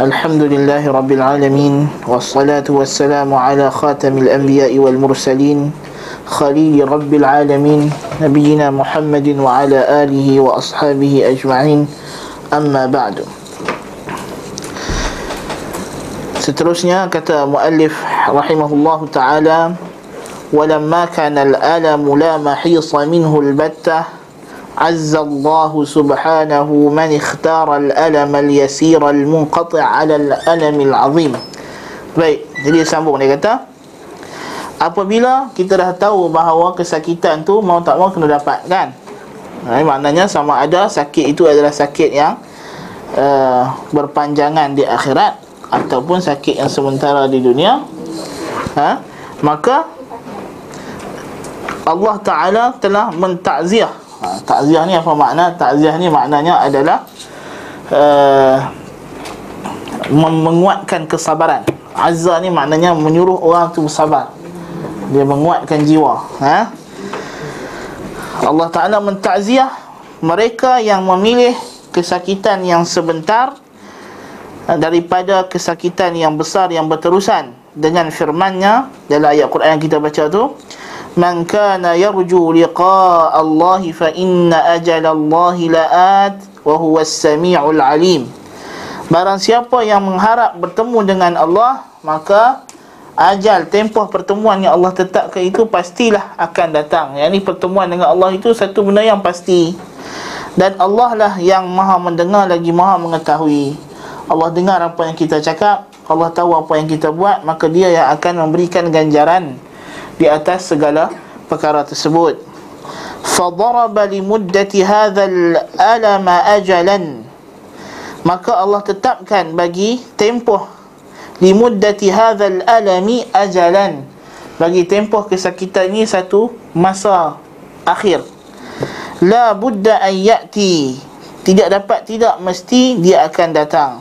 الحمد لله رب العالمين والصلاة والسلام على خاتم الأنبياء والمرسلين خليل رب العالمين نبينا محمد وعلى آله وأصحابه أجمعين. أما بعد. Seterusnya kata muallif rahimahullah taala walamma kana al-alam la mahisa minhu al-batta azza Allah subhanahu man ikhtara al-alam al-yasir al-munqati' ala al-alam al-azim Baik, jadi sambung. Dia kata Apabila kita dah tahu bahawa kesakitan tu mau tak mau kena dapat kan Nah, maknanya sama ada sakit itu adalah sakit yang uh, berpanjangan di akhirat ataupun sakit yang sementara di dunia. Ha? maka Allah Ta'ala telah mentakziah ha, takziah ni apa makna? takziah ni maknanya adalah uh, menguatkan kesabaran azza ni maknanya menyuruh orang tu bersabar dia menguatkan jiwa ha? Allah Ta'ala mentakziah mereka yang memilih kesakitan yang sebentar daripada kesakitan yang besar yang berterusan dengan firman-Nya dalam ayat Quran yang kita baca tu yarju liqa'a Allah fa inna ajala Allah la'at wa huwa as-sami'ul alim. Barang siapa yang mengharap bertemu dengan Allah maka ajal tempoh pertemuan yang Allah tetapkan itu pastilah akan datang. Yang ini pertemuan dengan Allah itu satu benda yang pasti. Dan Allah lah yang maha mendengar lagi maha mengetahui. Allah dengar apa yang kita cakap Allah tahu apa yang kita buat Maka dia yang akan memberikan ganjaran di atas segala perkara tersebut. fadaraba li muddati hadzal alama ajalan maka Allah tetapkan bagi tempoh limuddati hadzal alami ajalan bagi tempoh kesakitan ini satu masa akhir. la budda an ya'ti tidak dapat tidak mesti dia akan datang.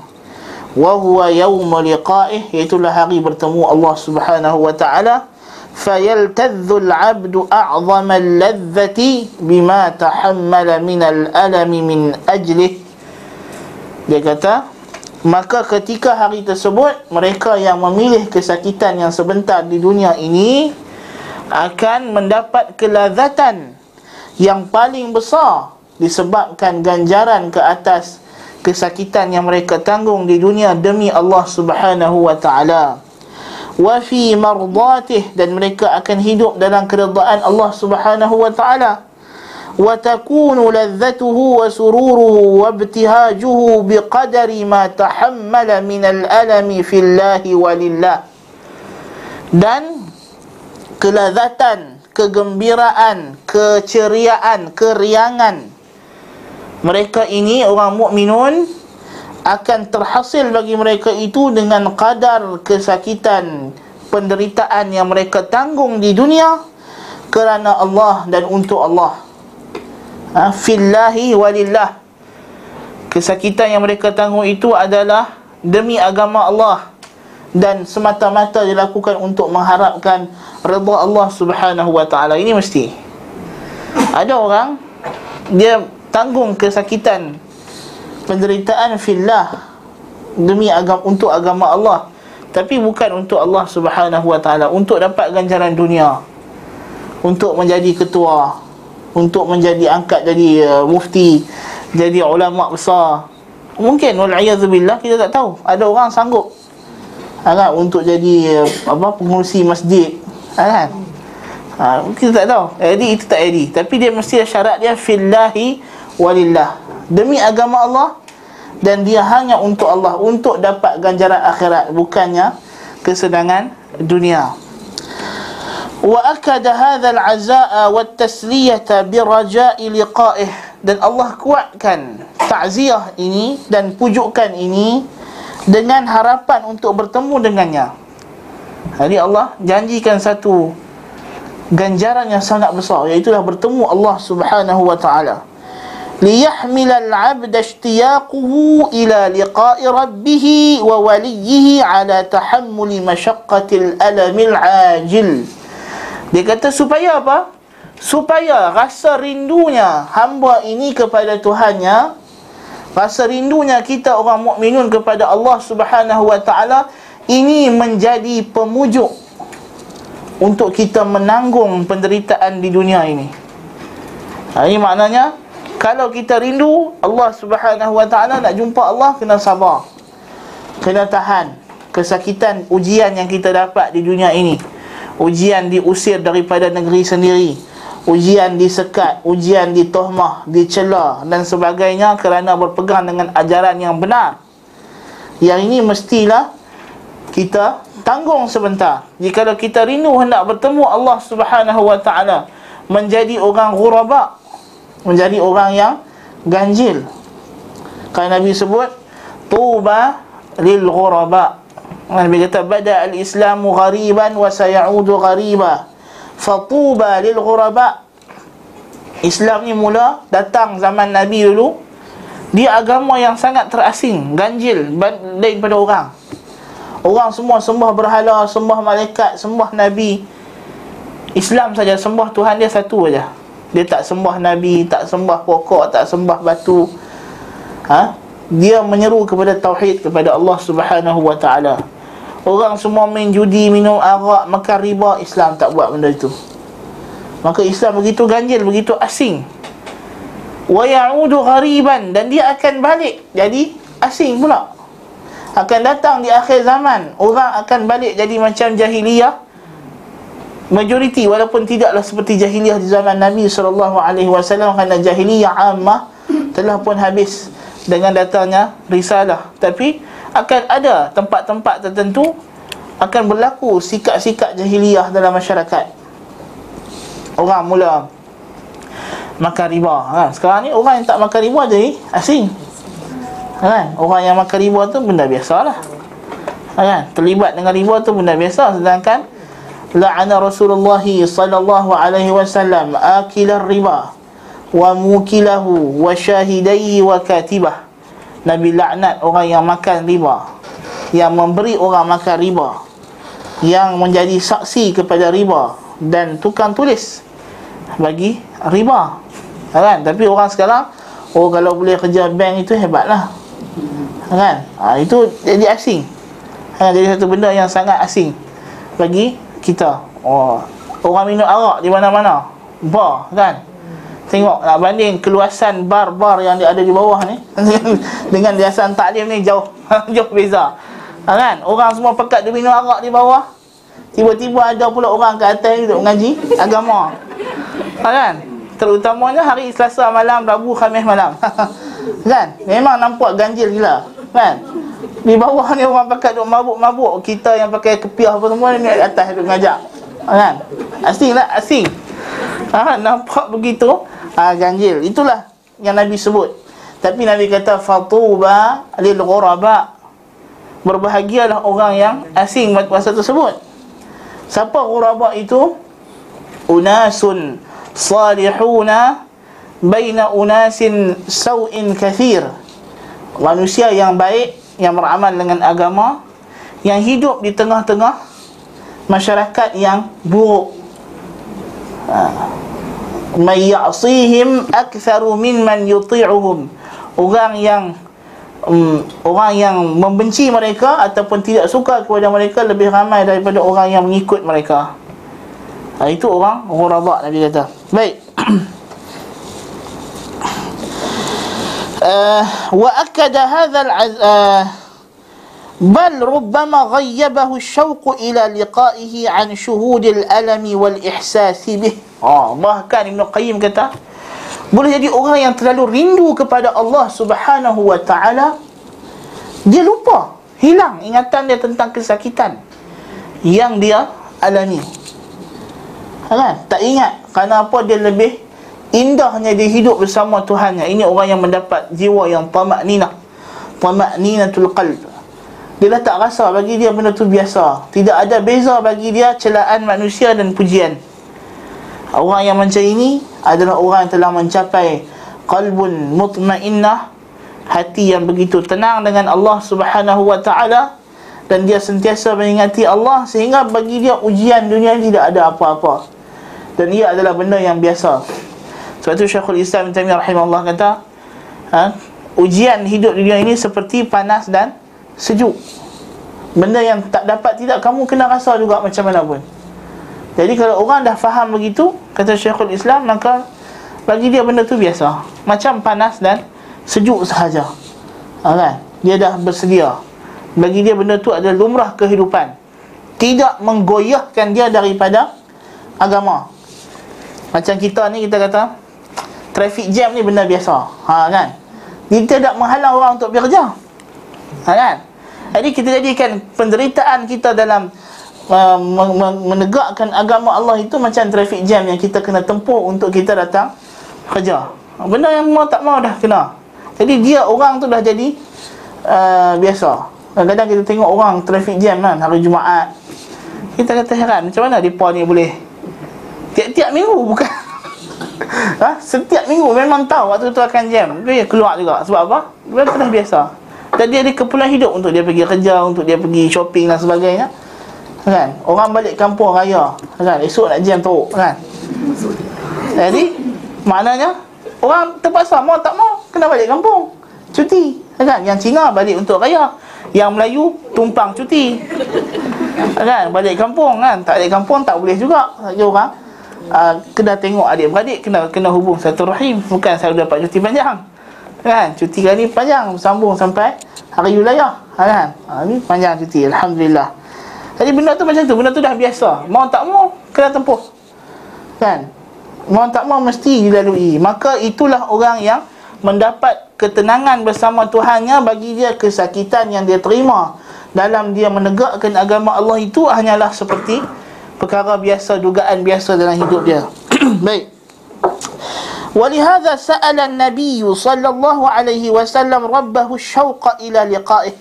wa huwa yaum liqa'ih iaitu hari bertemu Allah Subhanahu wa ta'ala fayaltadhu al-'abdu a'zama al-ladhati bima tahammala min al-alam min ajlih dia kata maka ketika hari tersebut mereka yang memilih kesakitan yang sebentar di dunia ini akan mendapat kelazatan yang paling besar disebabkan ganjaran ke atas kesakitan yang mereka tanggung di dunia demi Allah Subhanahu wa taala wa fi mardatih dan mereka akan hidup dalam keridaan Allah Subhanahu wa taala. Wa takunu ladzatuhu wa sururuhu wa ibtihajuhu biqadari ma tahammala min al-alami fillahi walillah dan kelazatan kegembiraan keceriaan keriangan mereka ini orang mukminun akan terhasil bagi mereka itu dengan kadar kesakitan penderitaan yang mereka tanggung di dunia kerana Allah dan untuk Allah. Ha, fillahi walillah. Kesakitan yang mereka tanggung itu adalah demi agama Allah dan semata-mata dilakukan untuk mengharapkan redha Allah Subhanahu wa taala. Ini mesti. Ada orang dia tanggung kesakitan penderitaan fillah demi agama untuk agama Allah. Tapi bukan untuk Allah Subhanahu wa taala untuk dapat ganjaran dunia untuk menjadi ketua untuk menjadi angkat jadi uh, mufti jadi ulama besar. Mungkin wal billah kita tak tahu. Ada orang sanggup kan untuk jadi uh, apa pengurusi masjid kan ha, kita tak tahu. Jadi itu tak jadi tapi dia mesti syarat dia fillahi walillah demi agama Allah. Dan dia hanya untuk Allah. Untuk dapat ganjaran akhirat. Bukannya kesenangan dunia. Wa akada hadha al-azaa wa at-tasliyata bi raja'i liqa'ih. Dan Allah kuatkan takziah ini dan pujukan ini dengan harapan untuk bertemu dengannya. Jadi Allah janjikan satu ganjaran yang sangat besar iaitu bertemu Allah Subhanahu wa taala ليحمل العبد اشتياقه إلى لقاء ربه ووليه على تحمل مشقة الألم العاجل Dia kata supaya apa? Supaya rasa rindunya hamba ini kepada Tuhannya Rasa rindunya kita orang mukminun kepada Allah Subhanahu wa taala ini menjadi pemujuk untuk kita menanggung penderitaan di dunia ini. Ha, ini maknanya kalau kita rindu Allah Subhanahu wa taala nak jumpa Allah kena sabar. Kena tahan kesakitan ujian yang kita dapat di dunia ini. Ujian diusir daripada negeri sendiri. Ujian disekat, ujian ditohmah, dicela dan sebagainya kerana berpegang dengan ajaran yang benar. Yang ini mestilah kita tanggung sebentar. Jika kita rindu hendak bertemu Allah Subhanahu wa taala, menjadi orang ghuraba, menjadi orang yang ganjil. Kan Nabi sebut tuba lil ghuraba. Nabi kata bada al-islamu ghariban wa sayaudu ghariba. Fatuba lil ghuraba. Islam ni mula datang zaman Nabi dulu. Dia agama yang sangat terasing, ganjil daripada orang. Orang semua sembah berhala, sembah malaikat, sembah nabi. Islam saja sembah Tuhan dia satu saja. Dia tak sembah nabi, tak sembah pokok, tak sembah batu. Ha? Dia menyeru kepada tauhid kepada Allah Subhanahu wa taala. Orang semua main judi, minum arak, makan riba, Islam tak buat benda itu. Maka Islam begitu ganjil, begitu asing. Ya'udu ghariban dan dia akan balik jadi asing pula akan datang di akhir zaman orang akan balik jadi macam jahiliyah majoriti walaupun tidaklah seperti jahiliyah di zaman Nabi sallallahu alaihi wasallam kerana jahiliyah ammah telah pun habis dengan datangnya risalah. Tapi akan ada tempat-tempat tertentu akan berlaku sikap-sikap jahiliyah dalam masyarakat. Orang mula makan riba. Ha, sekarang ni orang yang tak makan riba jadi asing. Kan? Orang yang makan riba tu benda biasalah kan? Terlibat dengan riba tu benda biasa sedangkan la'ana Rasulullah sallallahu alaihi wasallam akilar riba wa mukilahu wa syahidai wa katibah. Nabi laknat orang yang makan riba yang memberi orang makan riba yang menjadi saksi kepada riba dan tukang tulis bagi riba. Kan? Tapi orang sekarang oh kalau boleh kerja bank itu hebatlah. Kan? Ha, itu jadi asing. Ha, jadi satu benda yang sangat asing bagi kita. Oh orang minum arak di mana-mana. Bar kan? Tengok nak banding keluasan bar-bar yang ada di bawah ni dengan yayasan taklim ni jauh jauh beza. Ha, kan? Orang semua pekat dia minum arak di bawah. Tiba-tiba ada pula orang ke atas duduk mengaji agama. Ha, kan? Terutamanya hari Selasa malam Rabu Khamis malam. Kan? Memang nampak ganjil gila kan di bawah ni orang pakai duk mabuk-mabuk kita yang pakai kepiah apa semua ni atas duk ngajak. Kan? Asing lah asing. Ha, nampak begitu? Ha, ganjil. Itulah yang Nabi sebut. Tapi Nabi kata fatuba lil ghuraba. Berbahagialah orang yang asing masa tersebut. Siapa ghuraba itu? Unasun salihuna baina unasin sau'in kathir. Manusia yang baik yang beramal dengan agama yang hidup di tengah-tengah masyarakat yang buruk. Ha. may ya'sihim aktharu mimman yuti'uhum. Orang yang um, orang yang membenci mereka ataupun tidak suka kepada mereka lebih ramai daripada orang yang mengikut mereka. Ha, itu orang ghuraba Nabi kata. Baik وأكد هذا العز بل ربما غيبه الشوق إلى لقائه عن شهود الألم والإحساس به oh, bahkan Ibn Qayyim kata boleh jadi orang yang terlalu rindu kepada Allah Subhanahu wa taala dia lupa hilang ingatan dia tentang kesakitan yang dia alami kan tak ingat kerana apa dia lebih indahnya dia hidup bersama Tuhannya. Ini orang yang mendapat jiwa yang tamak nina tamak ninatul qalb. Dia dah tak rasa bagi dia benda tu biasa. Tidak ada beza bagi dia celaan manusia dan pujian. Orang yang macam ini adalah orang yang telah mencapai qalbun mutmainnah hati yang begitu tenang dengan Allah Subhanahu wa taala dan dia sentiasa mengingati Allah sehingga bagi dia ujian dunia tidak ada apa-apa. Dan ia adalah benda yang biasa sebab tu Syekhul Islam Ibn Taimiyah rahimahullah kata ha, ujian hidup dunia ini seperti panas dan sejuk. Benda yang tak dapat tidak kamu kena rasa juga macam mana pun. Jadi kalau orang dah faham begitu kata Syekhul Islam maka bagi dia benda tu biasa. Macam panas dan sejuk sahaja. Ha, kan? Dia dah bersedia. Bagi dia benda tu adalah lumrah kehidupan. Tidak menggoyahkan dia daripada agama. Macam kita ni kita kata traffic jam ni benda biasa. Ha kan? Dia tidak menghalang orang untuk bekerja ha kan? Jadi kita jadikan penderitaan kita dalam uh, menegakkan agama Allah itu macam traffic jam yang kita kena tempuh untuk kita datang kerja. Benda yang mau tak mau dah kena. Jadi dia orang tu dah jadi uh, biasa. Kadang-kadang kita tengok orang traffic jam kan hari Jumaat. Kita kata heran macam mana mereka ni boleh? Tiap-tiap minggu bukan ha? setiap minggu memang tahu waktu tu akan jam. Dia keluar juga. Sebab apa? Dia dah biasa. Dan dia ada keperluan hidup untuk dia pergi kerja untuk dia pergi shopping dan sebagainya. Kan? Orang balik kampung raya. Kan? Esok nak jam teruk kan? Jadi maknanya orang terpaksa mau tak mau kena balik kampung. Cuti. Kan? Yang Cina balik untuk raya. Yang Melayu tumpang cuti. Kan? Balik kampung kan? Tak balik kampung tak boleh juga. Saja orang uh, kena tengok adik-beradik kena kena hubung satu rahim. Bukan selalu dapat cuti panjang. Kan? Cuti kali panjang sambung sampai hari wilayah ha, kan? Ha, ni panjang cuti alhamdulillah. Jadi benda tu macam tu benda tu dah biasa. Mau tak mau kena tempuh kan? Mau tak mau mesti dilalui. Maka itulah orang yang mendapat ketenangan bersama Tuhannya bagi dia kesakitan yang dia terima. Dalam dia menegakkan agama Allah itu hanyalah seperti perkara biasa dugaan biasa dalam hidup dia baik ولهذا سأل النبي صلى الله عليه وسلم ربه الشوق إلى لقائه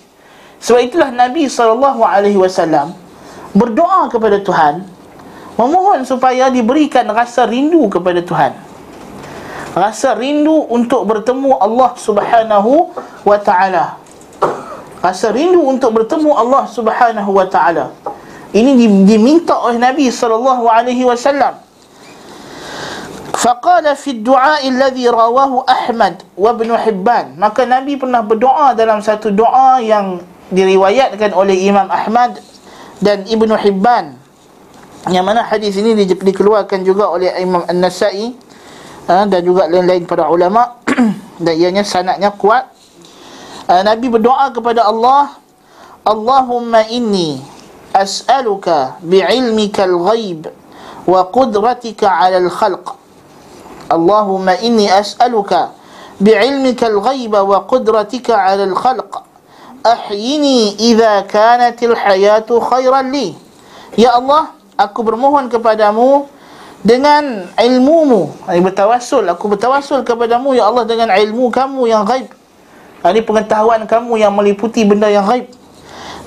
sebab itulah Nabi sallallahu alaihi wasallam berdoa kepada Tuhan memohon supaya diberikan rasa rindu kepada Tuhan. Rasa rindu untuk bertemu Allah Subhanahu wa taala. Rasa rindu untuk bertemu Allah Subhanahu wa taala. Ini diminta oleh Nabi sallallahu alaihi wasallam. Faqala fi du'a alladhi rawahu Ahmad wa Ibn Hibban. Maka Nabi pernah berdoa dalam satu doa yang diriwayatkan oleh Imam Ahmad dan Ibn Hibban. Yang mana hadis ini di, dikeluarkan juga oleh Imam An-Nasai eh, dan juga lain-lain para ulama dan ianya sanadnya kuat. Eh, Nabi berdoa kepada Allah, Allahumma inni as'aluka bi'ilmika al-ghaib wa qudratika 'ala al-khalq اللهم إني أسألك بعلمك الغيب وقدرتك على الخلق أحيني إذا كانت الحياة خيرا لي Ya Allah, aku bermohon kepadamu dengan ilmumu. Ini bertawassul, aku bertawassul kepadamu ya Allah dengan ilmu kamu yang gaib. Ini pengetahuan kamu yang meliputi benda yang gaib.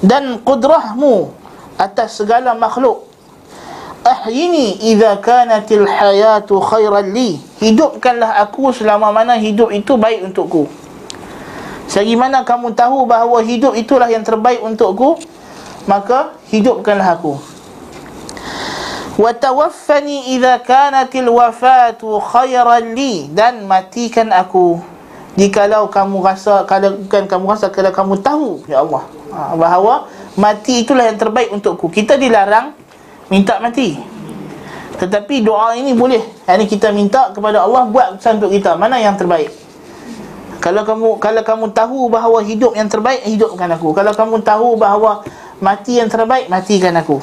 Dan kudrahmu atas segala makhluk. Ahyini idza kanatil hayatu khairan li. Hidupkanlah aku selama mana hidup itu baik untukku. Selagi mana kamu tahu bahawa hidup itulah yang terbaik untukku maka hidupkanlah aku. Wa tawaffani idza kanatil wafatu khairan li. Dan matikan aku. Jikalau kamu rasa kalau bukan kamu rasa kalau kamu tahu ya Allah ha, bahawa mati itulah yang terbaik untukku. Kita dilarang minta mati. Tetapi doa ini boleh. Ini kita minta kepada Allah buat untuk kita. Mana yang terbaik? Kalau kamu kalau kamu tahu bahawa hidup yang terbaik hidupkan aku. Kalau kamu tahu bahawa mati yang terbaik matikan aku.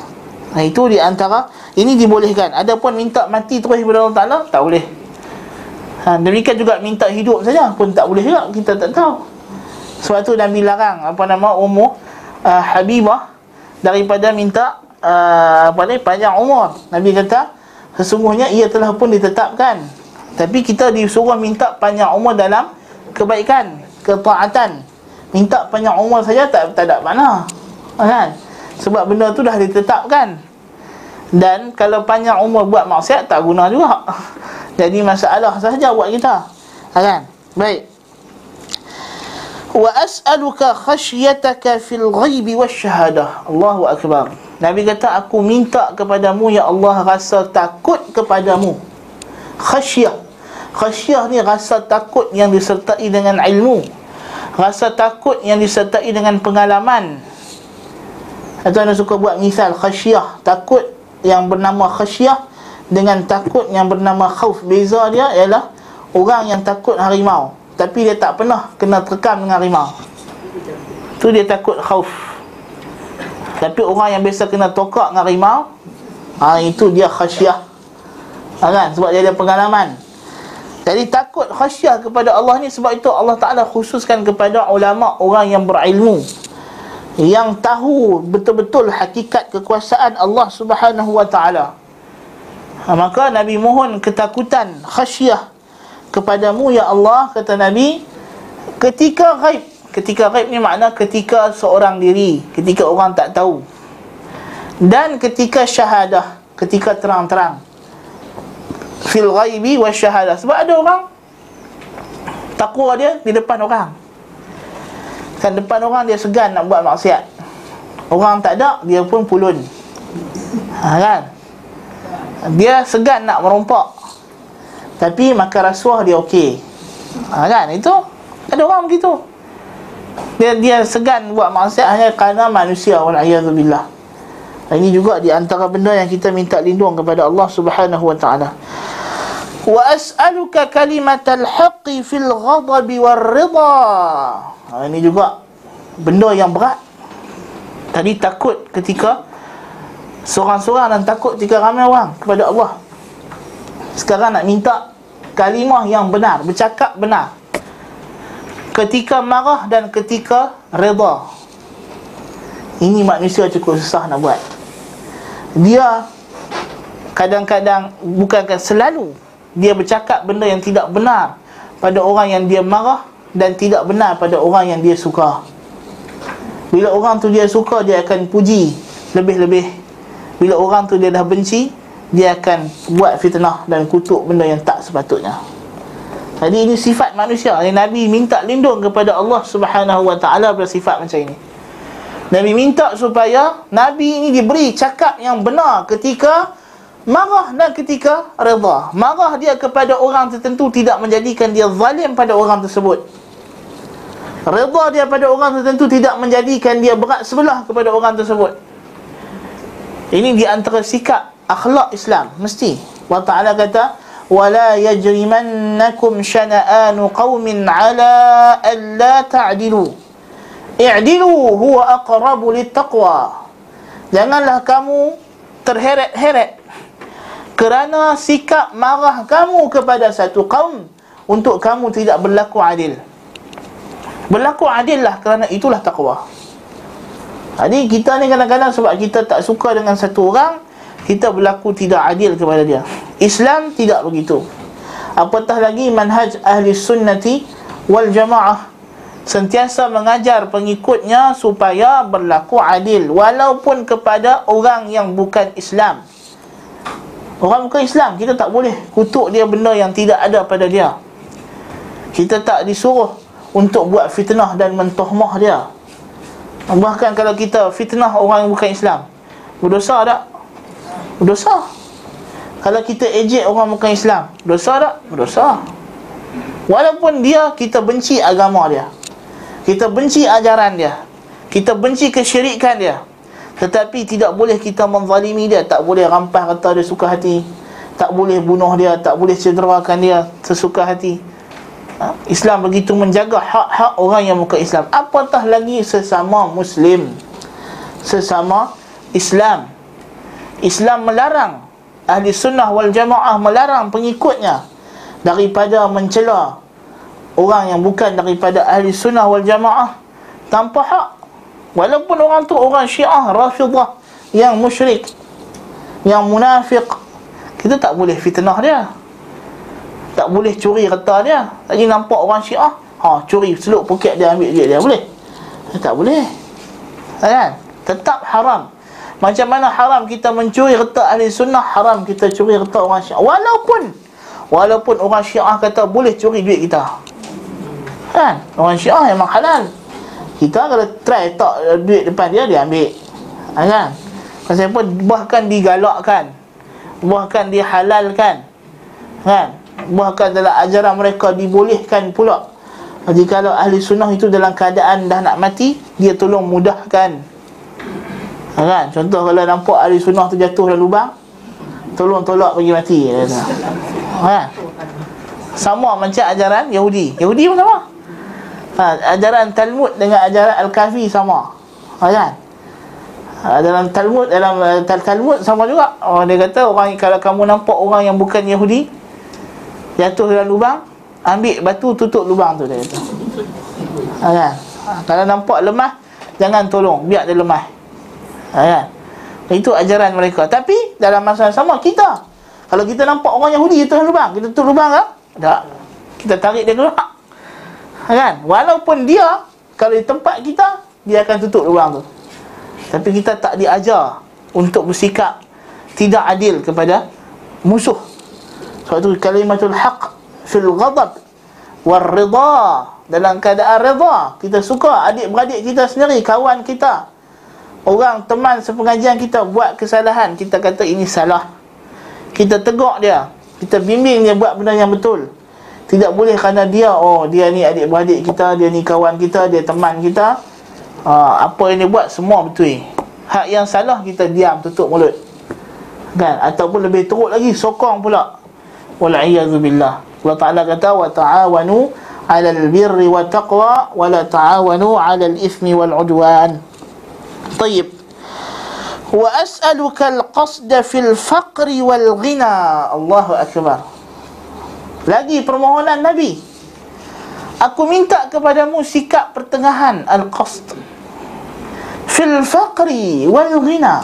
Nah itu di antara ini dibolehkan. Adapun minta mati terus kepada Allah Taala tak boleh. Ha, demikian juga minta hidup saja pun tak boleh juga. Kita tak tahu. Sebab tu Nabi larang. Apa nama? Umur uh, Habibah daripada minta uh, apa ni panjang umur. Nabi kata sesungguhnya ia telah pun ditetapkan. Tapi kita disuruh minta panjang umur dalam kebaikan ketaatan. Minta panjang umur saja tak tak ada makna. Kan? Sebab benda tu dah ditetapkan. Dan kalau panjang umur buat maksiat tak guna juga. Jadi masalah sahaja buat kita. Kan? Baik wa as'aluka khashyataka fil ghaibi wasyahadah Allahu akbar Nabi kata aku minta kepadamu ya Allah rasa takut kepadamu. Khasyah. Khasyah ni rasa takut yang disertai dengan ilmu. Rasa takut yang disertai dengan pengalaman Atau anda suka buat misal khasyah Takut yang bernama khasyah Dengan takut yang bernama khauf Beza dia ialah Orang yang takut harimau Tapi dia tak pernah kena terkam dengan harimau Tu dia takut khauf. Tapi orang yang biasa kena tokak dengan harimau ha, Itu dia khasyah. Ha, kan? Sebab dia ada pengalaman. Jadi takut khasyah kepada Allah ni sebab itu Allah Ta'ala khususkan kepada ulama orang yang berilmu. Yang tahu betul-betul hakikat kekuasaan Allah Subhanahu wa taala. Ha, maka Nabi mohon ketakutan khasyah kepadamu ya Allah kata Nabi ketika ghaib. Ketika ghaib ni makna ketika seorang diri, ketika orang tak tahu. Dan ketika syahadah, ketika terang-terang. Fil ghaibi wa syahadah. Sebab ada orang takwa dia di depan orang. Kan depan orang dia segan nak buat maksiat. Orang tak ada dia pun pulun. Ha, kan? Dia segan nak merompak tapi makan rasuah dia okey. Ha, kan? Itu ada orang begitu. Dia dia segan buat maksiat hanya kerana manusia wal billah ini juga di antara benda yang kita minta lindung kepada Allah Subhanahu wa taala. Wa as'aluka kalimatal haqqi fil ghadabi war ridha ha, ini juga benda yang berat. Tadi takut ketika seorang-seorang dan takut ketika ramai orang kepada Allah sekarang nak minta kalimah yang benar bercakap benar ketika marah dan ketika redha ini manusia cukup susah nak buat dia kadang-kadang bukankah selalu dia bercakap benda yang tidak benar pada orang yang dia marah dan tidak benar pada orang yang dia suka. Bila orang tu dia suka dia akan puji lebih-lebih. Bila orang tu dia dah benci dia akan buat fitnah dan kutuk benda yang tak sepatutnya. Jadi ini sifat manusia. Yang Nabi minta lindung kepada Allah Subhanahu Wa Taala bersifat macam ini. Nabi minta supaya Nabi ini diberi cakap yang benar ketika Marah dan ketika redha. Marah dia kepada orang tertentu tidak menjadikan dia zalim pada orang tersebut. Redha dia pada orang tertentu tidak menjadikan dia berat sebelah kepada orang tersebut. Ini di antara sikap akhlak Islam mesti. Allah Taala kata wala yajrimannakum shana'anu qaumin ala alla ta'dilu. I'dilu huwa aqrabu littaqwa. Janganlah kamu terheret-heret kerana sikap marah kamu kepada satu kaum untuk kamu tidak berlaku adil. Berlaku adil lah kerana itulah takwa. Jadi kita ni kadang-kadang sebab kita tak suka dengan satu orang, kita berlaku tidak adil kepada dia. Islam tidak begitu. Apatah lagi manhaj ahli sunnati wal jamaah sentiasa mengajar pengikutnya supaya berlaku adil walaupun kepada orang yang bukan Islam. Orang bukan Islam Kita tak boleh kutuk dia benda yang tidak ada pada dia Kita tak disuruh Untuk buat fitnah dan mentohmah dia Bahkan kalau kita fitnah orang yang bukan Islam Berdosa tak? Berdosa. Kalau kita ejek orang bukan Islam Berdosa tak? Berdosa. Walaupun dia kita benci agama dia. Kita benci ajaran dia. Kita benci kesyirikan dia. Tetapi tidak boleh kita menzalimi dia. Tak boleh rampas kata dia suka hati. Tak boleh bunuh dia. Tak boleh cederakan dia sesuka hati. Ha? Islam begitu menjaga hak-hak orang yang bukan Islam. Apatah lagi sesama Muslim? Sesama Islam Islam melarang Ahli sunnah wal jamaah melarang pengikutnya Daripada mencela Orang yang bukan daripada ahli sunnah wal jamaah Tanpa hak. Walaupun orang tu orang syiah rafidah Yang musyrik Yang munafik Kita tak boleh fitnah dia. Tak boleh curi kerta dia. Lagi nampak orang syiah ha, Curi seluk poket dia ambil duit dia Boleh? Tak boleh. Kan? Tetap haram Macam mana haram kita mencuri kerta ahli sunnah Haram kita curi kerta orang syiah. Walaupun Walaupun orang syiah kata boleh curi duit kita. Kan? Orang syiah memang halal. Kita kalau try tak duit depan dia dia ambil. Ha, kan? Pasal apa? Bahkan digalakkan. Bahkan dihalalkan. Kan? Bahkan dalam ajaran mereka dibolehkan pula. Jadi kalau ahli sunnah itu dalam keadaan dah nak mati Dia tolong mudahkan ha, kan? Contoh kalau nampak ahli sunnah tu jatuh dalam lubang Tolong tolak bagi mati ha? Sama macam ajaran Yahudi Yahudi pun sama ha, Ajaran Talmud dengan ajaran Al-Kahfi sama ha, kan? Ha, dalam Talmud dalam uh, Talmud sama juga. Oh dia kata orang kalau kamu nampak orang yang bukan Yahudi jatuh dalam lubang, ambil batu tutup lubang tu dia kata. Ha, kan? Ha, kalau nampak lemah jangan tolong, biar dia lemah. Ha, kan? Itu ajaran mereka. Tapi dalam masa yang sama kita kalau kita nampak orang Yahudi jatuh dalam lubang, kita tutup lubang ke? Tak. Kita tarik dia keluar. Ha, kan? Walaupun dia kalau di tempat kita dia akan tutup lubang tu. Tapi kita tak diajar untuk bersikap tidak adil kepada musuh. Sebab itu kalimatul haq fil ghadab war rida dalam keadaan rida kita suka adik-beradik kita sendiri kawan kita orang teman sepengajian kita buat kesalahan kita kata ini salah. Kita tegur dia. Kita bimbing dia buat benda yang betul. Tidak boleh kerana dia oh dia ni adik-beradik kita dia ni kawan kita dia teman kita. Ha, apa yang dia buat semua betul. Hak yang salah kita diam tutup mulut. Kan? Ataupun lebih teruk lagi sokong pula. Wal a'yadu billah Allah Taala kata wa ta'awanu 'alal birri wat taqwa wa la ta'awanu 'alal ithmi wal 'udwan طيب وأسألك القصد في الفقر والغنى الله أكبر lagi permohonan Nabi Aku minta kepadamu sikap pertengahan Al-Qasd fil faqri wal ghina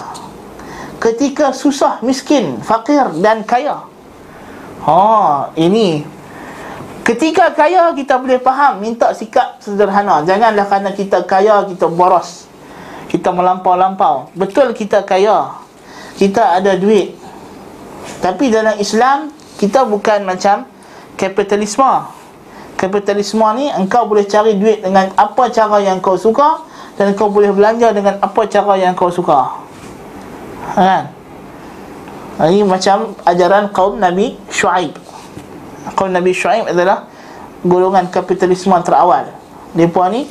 ketika susah miskin fakir dan kaya ha ini ketika kaya kita boleh faham minta sikap sederhana janganlah kerana kita kaya kita boros kita melampau-lampau betul kita kaya kita ada duit tapi dalam Islam kita bukan macam kapitalisme kapitalisme ni engkau boleh cari duit dengan apa cara yang kau suka dan kau boleh belanja dengan apa cara yang kau suka. Kan? Ini macam ajaran kaum Nabi Shu'aib. Kaum Nabi Shu'aib adalah golongan kapitalisme terawal. Mereka ni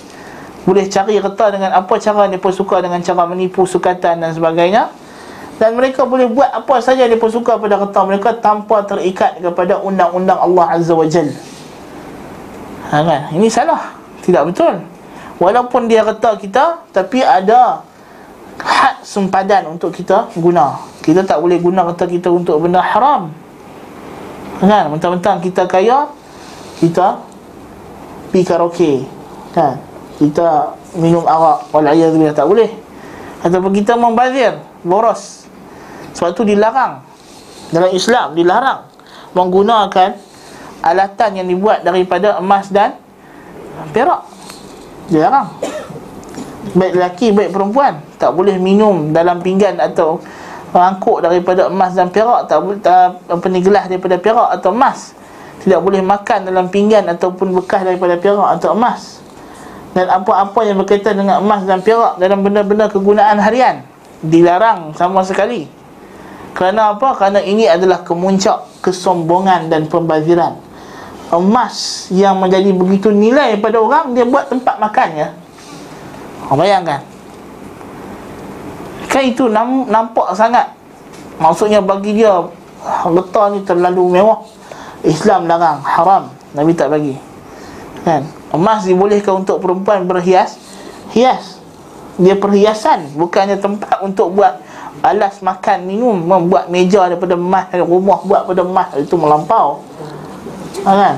boleh cari reta dengan apa cara mereka suka dengan cara menipu sukatan dan sebagainya. Dan mereka boleh buat apa saja mereka suka pada reta mereka tanpa terikat kepada undang-undang Allah Azza wa Jal. Ha, kan? Ini salah. Tidak betul. Walaupun dia reta kita Tapi ada Had sempadan untuk kita guna Kita tak boleh guna reta kita untuk benda haram Kan? Mentang-mentang kita kaya Kita Pergi karaoke Kan? Kita minum arak Walayah tak boleh. Ataupun kita membazir Boros. Sebab tu dilarang. Dalam Islam dilarang Menggunakan Alatan yang dibuat daripada emas dan Perak. Jarang Baik lelaki, baik perempuan Tak boleh minum dalam pinggan atau Rangkuk daripada emas dan perak. Tak boleh, tak, apa ni, gelas daripada perak atau emas. Tidak boleh makan dalam pinggan Ataupun bekas daripada perak atau emas Dan apa-apa yang berkaitan dengan emas dan perak Dalam benda-benda kegunaan harian Dilarang sama sekali Kerana apa? Kerana ini adalah kemuncak kesombongan dan pembaziran emas yang menjadi begitu nilai pada orang dia buat tempat makan ya. Bayangkan. Kan itu nampak sangat. Maksudnya bagi dia harta ni terlalu mewah. Islam larang, haram. Nabi tak bagi. Kan? Emas dibolehkan untuk perempuan berhias. Hias. Dia perhiasan, bukannya tempat untuk buat alas makan minum, membuat meja daripada emas, rumah buat daripada emas itu melampau ha, kan?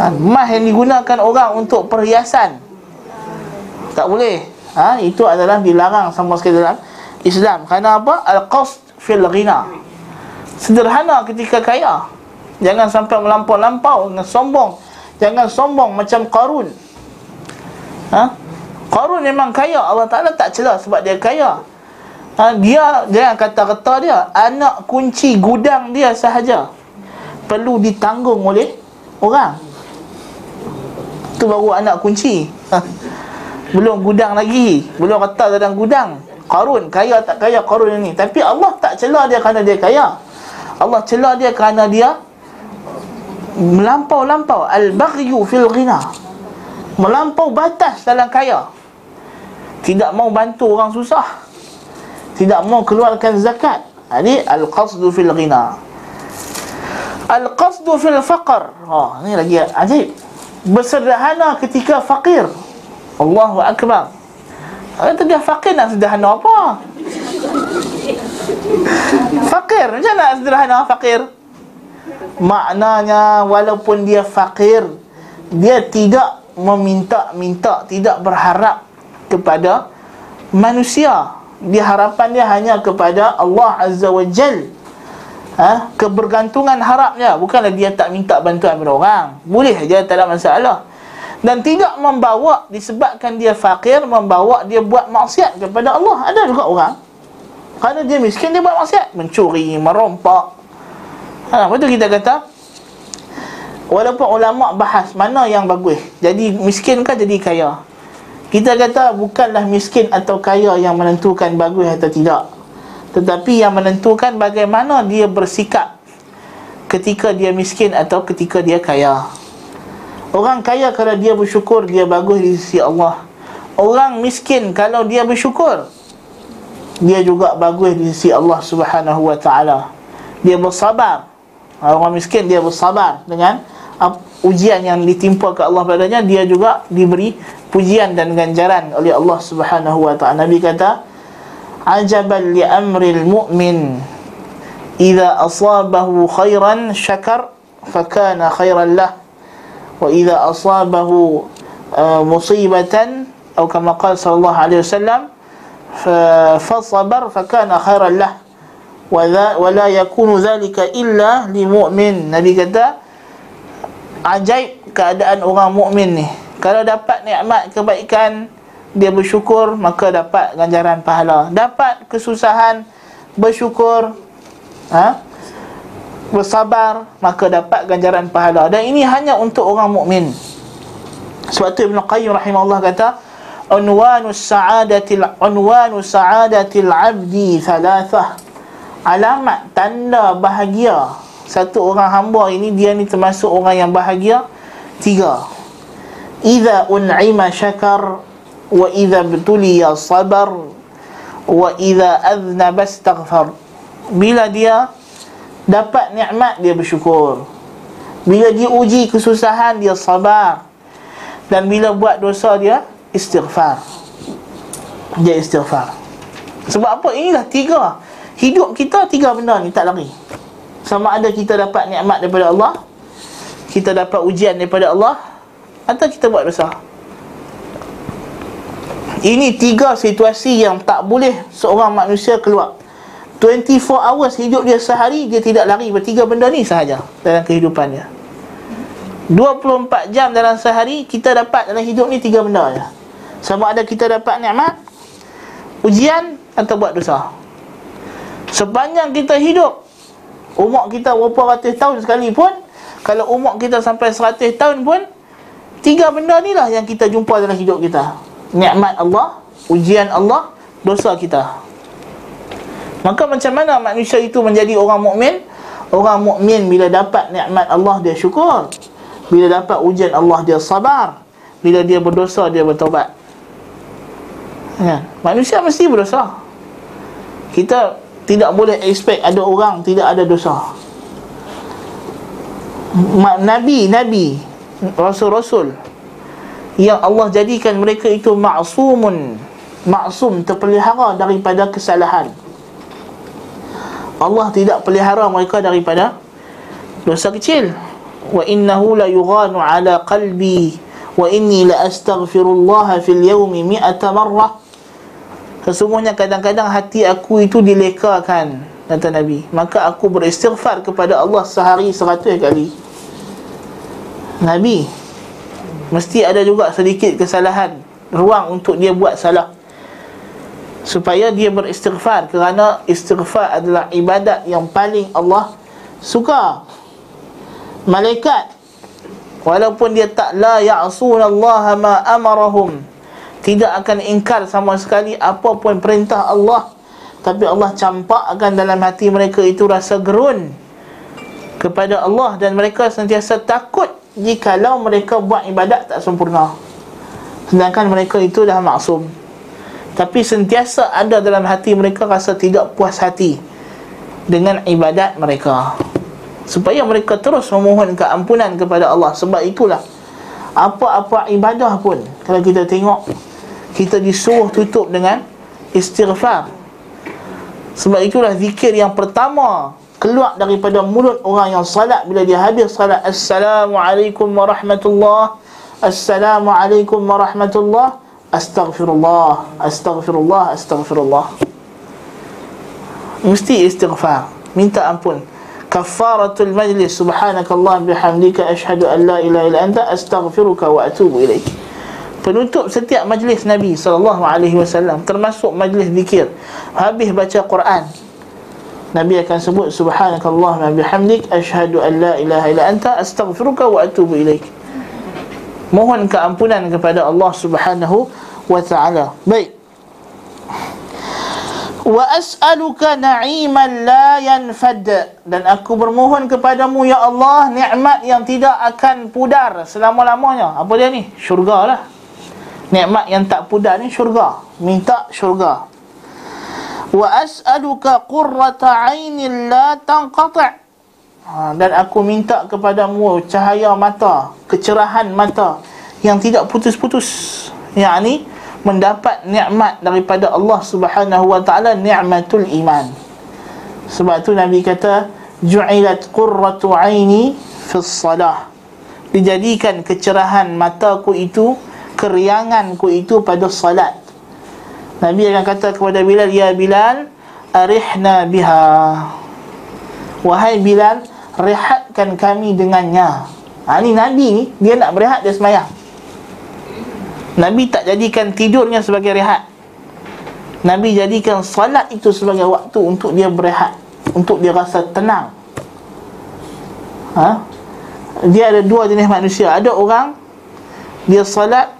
Ha, emas yang digunakan orang untuk perhiasan tak boleh ha, itu adalah dilarang sama sekali dalam Islam kerana apa? Al-Qasd fil ghina sederhana ketika kaya jangan sampai melampau-lampau dengan sombong jangan sombong macam Qarun. Ha? Qarun memang kaya. Allah Ta'ala tak celah sebab dia kaya. Ha, dia jangan kata-kata dia anak kunci gudang dia sahaja. Perlu ditanggung oleh orang. Tu baru anak kunci. Ha. belum gudang lagi. Belum kata dalam gudang. Qarun kaya tak kaya Qarun ini tapi Allah tak celah dia kerana dia kaya. Allah celah dia kerana dia melampau-lampau al-baghyu fil ghina. Melampau batas dalam kaya. Tidak mau bantu orang susah. Tidak mau keluarkan zakat. Ini al-qasdu fil ghina. Al-qasdu fil faqr. Oh ni lagi ajaib. Bersederhana ketika fakir Allahu akbar. Kata dia fakir nak sederhana apa? fakir, macam nak sederhana fakir? Maknanya walaupun dia fakir Dia tidak meminta-minta Tidak berharap kepada manusia. Dia harapan dia hanya kepada Allah Azza wa Jal. Ha? Kebergantungan harapnya. Bukanlah dia tak minta bantuan kepada orang. Boleh saja tak ada masalah. Dan tidak membawa disebabkan dia fakir membawa dia buat maksiat kepada Allah. Ada juga orang. Kerana dia miskin dia buat maksiat. Mencuri merompak ha, apa tu kita kata walaupun ulama bahas mana yang bagus jadi miskin kan jadi kaya kita kata bukanlah miskin atau kaya yang menentukan bagus atau tidak tetapi yang menentukan bagaimana dia bersikap ketika dia miskin atau ketika dia kaya Orang kaya kalau dia bersyukur dia bagus di sisi Allah. Orang miskin kalau dia bersyukur dia juga bagus di sisi Allah Subhanahu wa taala. Dia bersabar. Orang miskin dia bersabar dengan uh, ujian yang ditimpa ke Allah padanya dia juga diberi pujian dan ganjaran oleh Allah Subhanahu wa taala. Nabi kata Ajabal li amril mu'min. Idza asabahu khairan syakar Fakana khairan lah. Wa idza asabahu uh, musibatan Atau kama qala sallallahu alaihi wasallam Fasabar fakana khairan lah wala, wala yakunu zalika illa li mu'min. Nabi kata ajaib keadaan orang mukmin ni. Kalau dapat nikmat kebaikan dia bersyukur maka dapat ganjaran pahala. Dapat kesusahan bersyukur ha? bersabar maka dapat ganjaran pahala. Dan ini hanya untuk orang mukmin sebab tu Ibnu Qayyim rahimahullah kata unwanus sa'adatil unwanus sa'adatil abdi thalathah Alamat tanda bahagia. Satu orang hamba ini dia ni termasuk orang yang bahagia. Tiga. Idza un'ima syakar wa idza btuliya sabar wa idza adhnaba astaghfar. Bila dia dapat nikmat dia bersyukur. Bila dia uji kesusahan dia sabar. Dan bila buat dosa dia istighfar. Dia istighfar. Sebab apa? Inilah tiga hidup kita tiga benda ni tak lari. Sama ada kita dapat nikmat daripada Allah kita dapat ujian daripada Allah atau kita buat dosa. Ini tiga situasi yang tak boleh seorang manusia keluar. 24 hours hidup dia sehari Dia tidak lari. Bertiga benda ni sahaja Dalam kehidupannya 24 jam dalam sehari Kita dapat dalam hidup ni tiga benda je. Sama ada kita dapat nikmat Ujian atau buat dosa Sepanjang kita hidup Umur kita berapa ratus tahun sekalipun Kalau umur kita sampai seratus tahun pun Tiga benda ni lah yang kita jumpa dalam hidup kita Nikmat Allah Ujian Allah Dosa kita Maka macam mana manusia itu menjadi orang mukmin? Orang mukmin bila dapat nikmat Allah dia syukur. Bila dapat ujian Allah dia sabar. Bila dia berdosa dia bertaubat. Ya, manusia mesti berdosa. Kita tidak boleh expect ada orang tidak ada dosa. Nabi, nabi, rasul-rasul yang Allah jadikan mereka itu maksumun, maksum terpelihara daripada kesalahan. Allah tidak pelihara mereka daripada dosa kecil wa innahu la yughanu ala qalbi wa inni la astaghfirullah fil yawmi mi'ata marrah sesungguhnya kadang-kadang hati aku itu dilekakan kata Nabi. Maka aku beristighfar kepada Allah sehari seratus kali. Nabi mesti ada juga sedikit kesalahan ruang untuk dia buat salah. Supaya dia beristighfar kerana istighfar adalah ibadat yang paling Allah suka. Malaikat walaupun dia tak la ya'sun Allah ma amarahum tidak akan ingkar sama sekali apa pun perintah Allah. Tapi Allah campakkan dalam hati mereka itu rasa gerun kepada Allah dan mereka sentiasa takut jikalau mereka buat ibadat tak sempurna. Sedangkan mereka itu dah maksum. Tapi sentiasa ada dalam hati mereka rasa tidak puas hati dengan ibadat mereka. Supaya mereka terus memohon keampunan kepada Allah. Sebab itulah apa-apa ibadah pun kalau kita tengok kita disuruh tutup dengan istighfar. Sebab itulah zikir yang pertama keluar daripada mulut orang yang salat. Bila dia habis salat assalamualaikum warahmatullahi assalamualaikum warahmatullahi astaghfirullah astaghfirullah astaghfirullah. Mesti istighfar. Minta ampun. Kafaratul majlis subhanakallah bihamdika ashhadu an la ilaha illa anta astaghfiruka wa atubu ilaik penutup setiap majlis Nabi sallallahu alaihi wasallam termasuk majlis zikir. Habis baca Quran. Nabi akan sebut subhanakallah wa bihamdik ashhadu an la ilaha illa anta astaghfiruka wa atubu ilaik. Mohon keampunan kepada Allah Subhanahu wa taala. Baik. Wa as'aluka na'iman la yanfad. Dan aku bermohon kepadamu ya Allah nikmat yang tidak akan pudar selama-lamanya. Apa dia ni? Syurga lah nikmat yang tak pudar ni syurga minta syurga wa as'aluka qurrata 'ainin la tanqati' ha, dan aku minta kepadamu cahaya mata kecerahan mata yang tidak putus-putus yakni mendapat nikmat daripada Allah Subhanahu wa taala nikmatul iman. Sebab tu Nabi kata ju'ilat qurratu aini fi salah. Dijadikan kecerahan mataku itu, kerianganku itu pada salat. Nabi akan kata kepada Bilal, "Ya Bilal, arihna biha." Wahai Bilal, rehatkan kami dengannya. Ha, ni Nabi ni, dia nak berehat dia semayang. Nabi tak jadikan tidurnya sebagai rehat Nabi jadikan salat itu sebagai waktu untuk dia berehat Untuk dia rasa tenang ha? Dia ada dua jenis manusia Ada orang Dia salat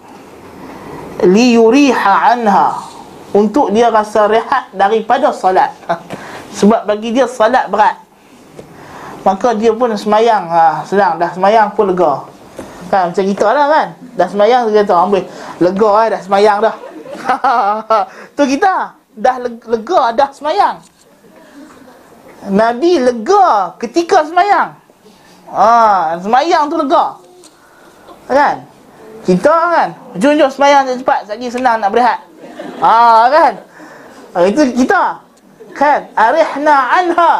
Liyuriha anha Untuk dia rasa rehat daripada salat ha? Sebab bagi dia salat berat Maka dia pun semayang ha, Sedang dah semayang pun lega Kan macam kita lah kan Dah semayang dia kata ambil lega eh dah semayang dah. tu kita dah lega dah semayang. Nabi lega ketika semayang. Ha, semayang tu lega. Kan? Kita kan, jom-jom semayang cepat, lagi senang nak berehat. Ha, kan? Ha, itu kita. Kan? Arihna anha.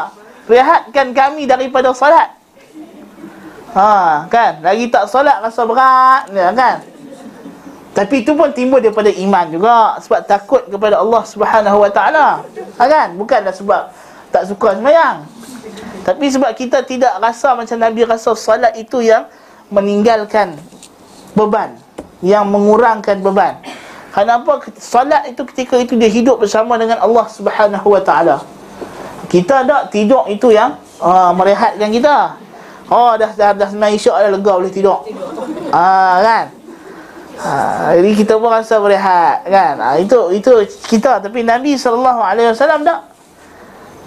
Rehatkan kami daripada salat. Ha, kan? Lagi tak solat rasa berat, ya, kan? Tapi itu pun timbul daripada iman juga sebab takut kepada Allah Subhanahu Wa Taala. Ha, kan? Bukanlah sebab tak suka sembahyang. Tapi sebab kita tidak rasa macam Nabi rasa solat itu yang meninggalkan beban, yang mengurangkan beban. Kenapa solat itu ketika itu dia hidup bersama dengan Allah Subhanahu Wa Taala. Kita tak tidur itu yang uh, merehatkan kita. Oh dah dah dah semai isyak dah lega boleh tidur. Ah kan? Ha, jadi kita pun rasa berehat kan. Ha, itu itu kita tapi Nabi sallallahu alaihi wasallam tak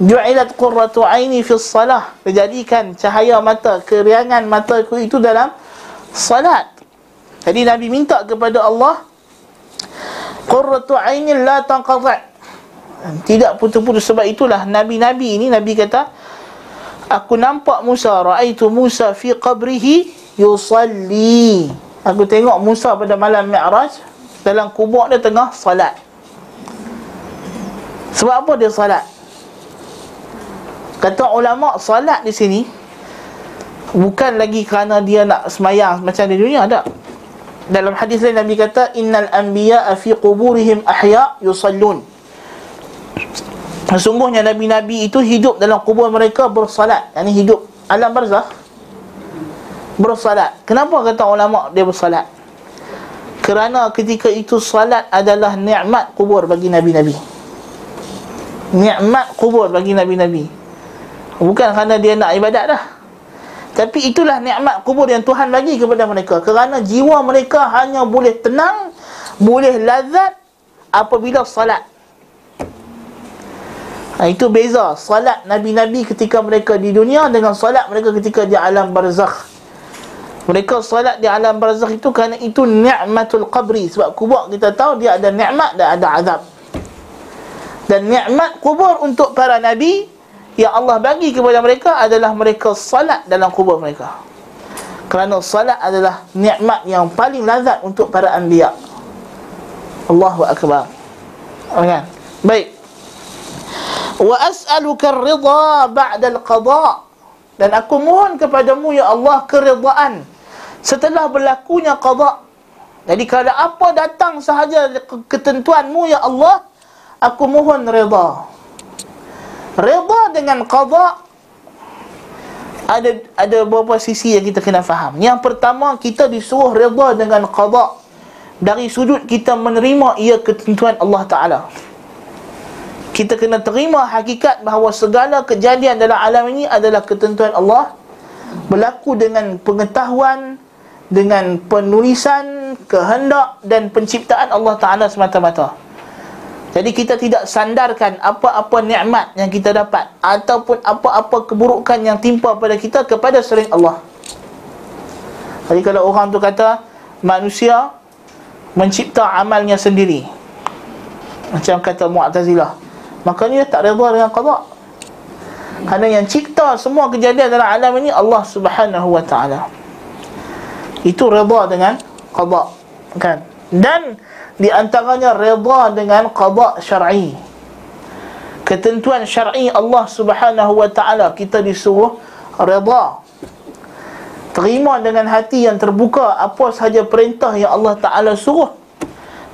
Ju'ilat qurratu aini fi salah. Dijadikan cahaya mata, keriangan mataku itu dalam salat. Jadi Nabi minta kepada Allah qurratu aini la tanqati'. Tidak putus-putus sebab itulah nabi-nabi ini Nabi kata Aku nampak Musa Ra'aitu Musa fi qabrihi Yusalli Aku tengok Musa pada malam Mi'raj Dalam kubur dia tengah salat Sebab apa dia salat? Kata ulama' salat di sini Bukan lagi kerana dia nak semayang Macam di dunia tak Dalam hadis lain Nabi kata Innal anbiya'a fi quburihim ahya' yusallun. Sesungguhnya Nabi-Nabi itu hidup dalam kubur mereka bersalat Yang ini hidup alam barzah Bersalat Kenapa kata ulama dia bersalat? Kerana ketika itu salat adalah ni'mat kubur bagi Nabi-Nabi. Ni'mat kubur bagi Nabi-Nabi. Bukan kerana dia nak ibadat dah Tapi itulah ni'mat kubur yang Tuhan bagi kepada mereka. Kerana jiwa mereka hanya boleh tenang Boleh lazat Apabila salat. Ha, Itu beza Salat Nabi-Nabi ketika mereka di dunia Dengan salat mereka ketika di alam barzakh. Mereka salat di alam barzakh itu Kerana itu ni'matul qabri. Sebab kubur kita tahu dia ada ni'mat dan ada azab. Dan ni'mat kubur untuk para Nabi Yang Allah bagi kepada mereka adalah mereka salat dalam kubur mereka kerana salat adalah nikmat yang paling lazat untuk para anbiya. Allahu akbar. Kan? Baik. Wa as'aluka ar-ridha ba'da al-qada. Dan aku mohon kepadamu ya Allah keridaan setelah berlakunya qada. Jadi kalau apa datang sahaja ketentuanmu ya Allah, aku mohon redha. Redha dengan qada ada ada beberapa sisi yang kita kena faham. Yang pertama, kita disuruh redha dengan qada dari sudut kita menerima ia ketentuan Allah Taala. Kita kena terima hakikat bahawa segala kejadian dalam alam ini adalah ketentuan Allah berlaku dengan pengetahuan dengan penulisan kehendak dan penciptaan Allah Taala semata-mata. Jadi kita tidak sandarkan apa-apa nikmat yang kita dapat ataupun apa-apa keburukan yang timpa pada kita kepada selain Allah. Jadi kalau orang tu kata manusia mencipta amalnya sendiri. Macam kata Mu'tazilah. Makanya dia tak redha dengan qada. Kerana yang cipta semua kejadian dalam alam ini Allah Subhanahu wa taala. Itu redha dengan qada. Kan? Dan di antaranya redha dengan qada syar'i. Ketentuan syar'i Allah Subhanahu wa taala kita disuruh redha terima dengan hati yang terbuka apa sahaja perintah yang Allah taala suruh.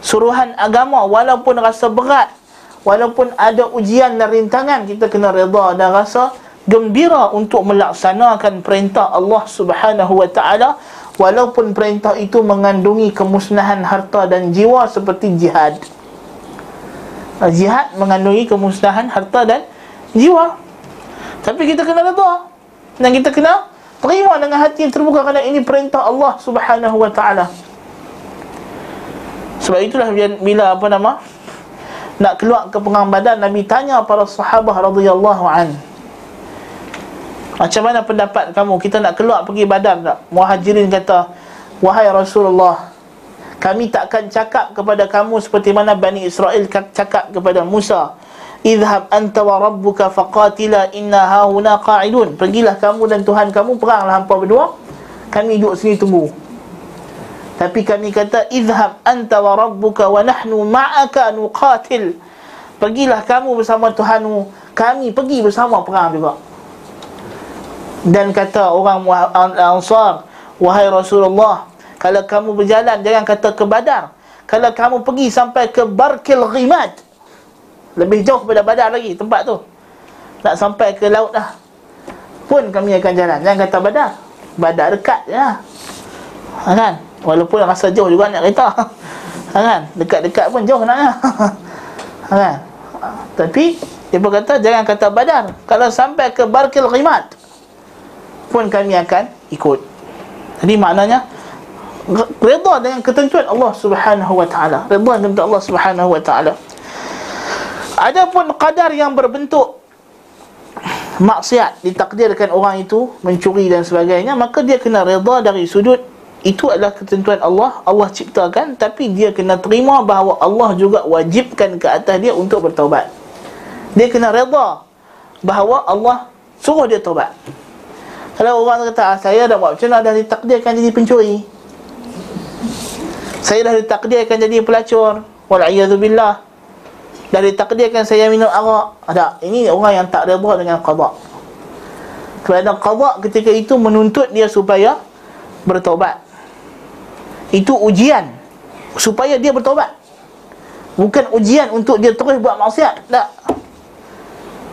Suruhan agama walaupun rasa berat walaupun ada ujian dan rintangan kita kena redha dan rasa gembira untuk melaksanakan perintah Allah Subhanahu wa taala walaupun perintah itu mengandungi kemusnahan harta dan jiwa seperti jihad. Ah, jihad mengandungi kemusnahan harta dan jiwa. Tapi kita kena redha dan kita kena terima dengan hati yang terbuka kerana ini perintah Allah Subhanahu wa taala. Sebab itulah bila apa nama nak keluar ke perang badan Nabi tanya para sahabat radhiyallahu anhu macam mana pendapat kamu? Kita nak keluar pergi badar tak? Muhajirin kata, Wahai Rasulullah, kami takkan cakap kepada kamu seperti mana Bani Israel cakap kepada Musa. Idhab anta wa rabbuka faqatila inna hauna qa'idun. Pergilah kamu dan Tuhan kamu peranglah hampa berdua. Kami duduk sini tunggu. Tapi kami kata idhab anta wa rabbuka wa nahnu ma'aka nuqatil. Pergilah kamu bersama Tuhanmu. Kami pergi bersama perang juga dan kata orang Ansar wahai Rasulullah kalau kamu berjalan jangan kata ke Badar. Kalau kamu pergi sampai ke Barkil Ghimad lebih jauh daripada Badar lagi tempat tu. Nak sampai ke laut dah. Pun kami akan jalan. Jangan kata Badar. Badar dekat je ha, kan? Walaupun rasa jauh juga nak kereta. Ha, kan? Dekat-dekat pun jauh nak. Ha, kan? Tapi dia pun kata jangan kata Badar. Kalau sampai ke Barkil Ghimad pun kami akan ikut. Jadi maknanya redha dengan ketentuan Allah Subhanahu wa taala. Redha dengan Allah Subhanahu wa taala. Adapun qadar yang berbentuk maksiat ditakdirkan orang itu mencuri dan sebagainya maka dia kena redha dari sudut itu adalah ketentuan Allah Allah ciptakan tapi dia kena terima bahawa Allah juga wajibkan ke atas dia untuk bertaubat dia kena redha bahawa Allah suruh dia taubat kalau orang kata ah, saya dah buat macam mana dah ditakdirkan jadi pencuri. Saya dah ditakdirkan jadi pelacur. Wal'iyadzubillah. Dah ditakdirkan saya minum arak. Ada. Ini orang yang tak redha dengan qada. Kerana qada ketika itu menuntut dia supaya bertobat. Itu ujian supaya dia bertobat. Bukan ujian untuk dia terus buat maksiat. Tak.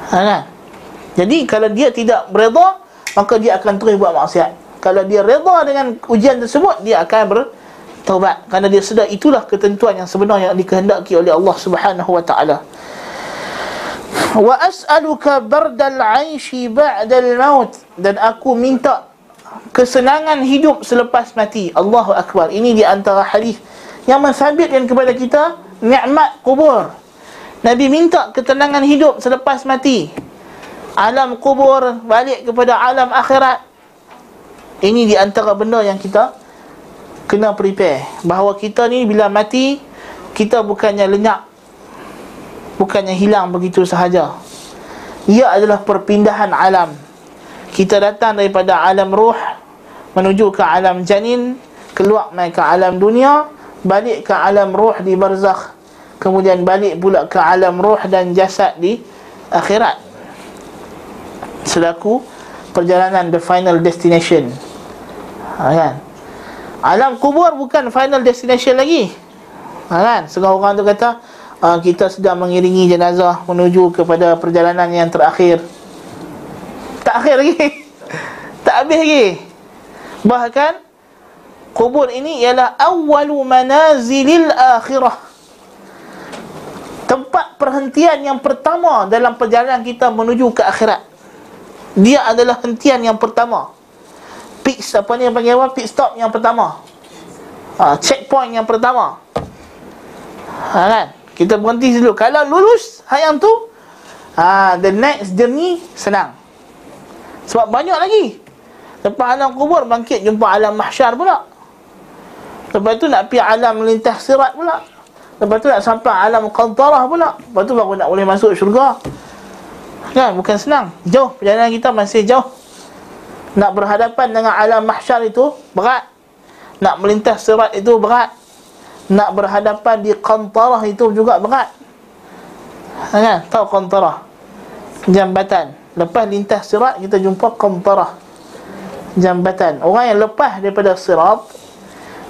Ha, kan? Jadi kalau dia tidak bereda maka dia akan terus buat maksiat. Kalau dia redha dengan ujian tersebut, dia akan bertaubat kerana dia sedar itulah ketentuan yang sebenar yang dikehendaki oleh Allah Subhanahu wa taala. Wa as'aluka bardal 'aishi ba'dal maut dan aku minta kesenangan hidup selepas mati. Allahu akbar. Ini di antara hadis yang mensabitkan kepada kita nikmat kubur Nabi minta ketenangan hidup selepas mati Alam kubur balik kepada alam akhirat. Ini di antara benda yang kita Kena prepare. Bahawa kita ni bila mati Kita bukannya lenyap. Bukannya hilang begitu sahaja. Ia adalah perpindahan alam. Kita datang daripada alam ruh Menuju ke alam janin Keluar naik ke alam dunia Balik ke alam ruh di barzakh. Kemudian balik pula ke alam roh dan jasad di akhirat Selaku perjalanan the final destination ha, kan? Alam kubur bukan final destination lagi ha, kan? Setengah orang tu kata uh, Kita sedang mengiringi jenazah menuju kepada perjalanan yang terakhir Tak akhir lagi Tak habis lagi Bahkan Kubur ini ialah awalu manazilil akhirah tempat perhentian yang pertama dalam perjalanan kita menuju ke akhirat. Dia adalah hentian yang pertama. Pit apa ni yang panggil apa? Pit stop yang pertama. Ha, checkpoint yang pertama. Ha, kan? Kita berhenti dulu. Kalau lulus hayang tu, ha, the next journey senang. Sebab banyak lagi. Lepas alam kubur bangkit jumpa alam mahsyar pula. Lepas tu nak pergi alam melintas sirat pula. Lepas tu nak sampai alam qantarah pula Lepas tu baru nak boleh masuk syurga Kan, bukan senang. Jauh, perjalanan kita masih jauh. Nak berhadapan dengan alam mahsyar itu Berat. Nak melintas serat itu berat. Nak berhadapan di qantarah itu juga berat. Kan, tahu qantarah? Jambatan. Lepas lintas serat kita jumpa qantarah. Jambatan. Orang yang lepas daripada serat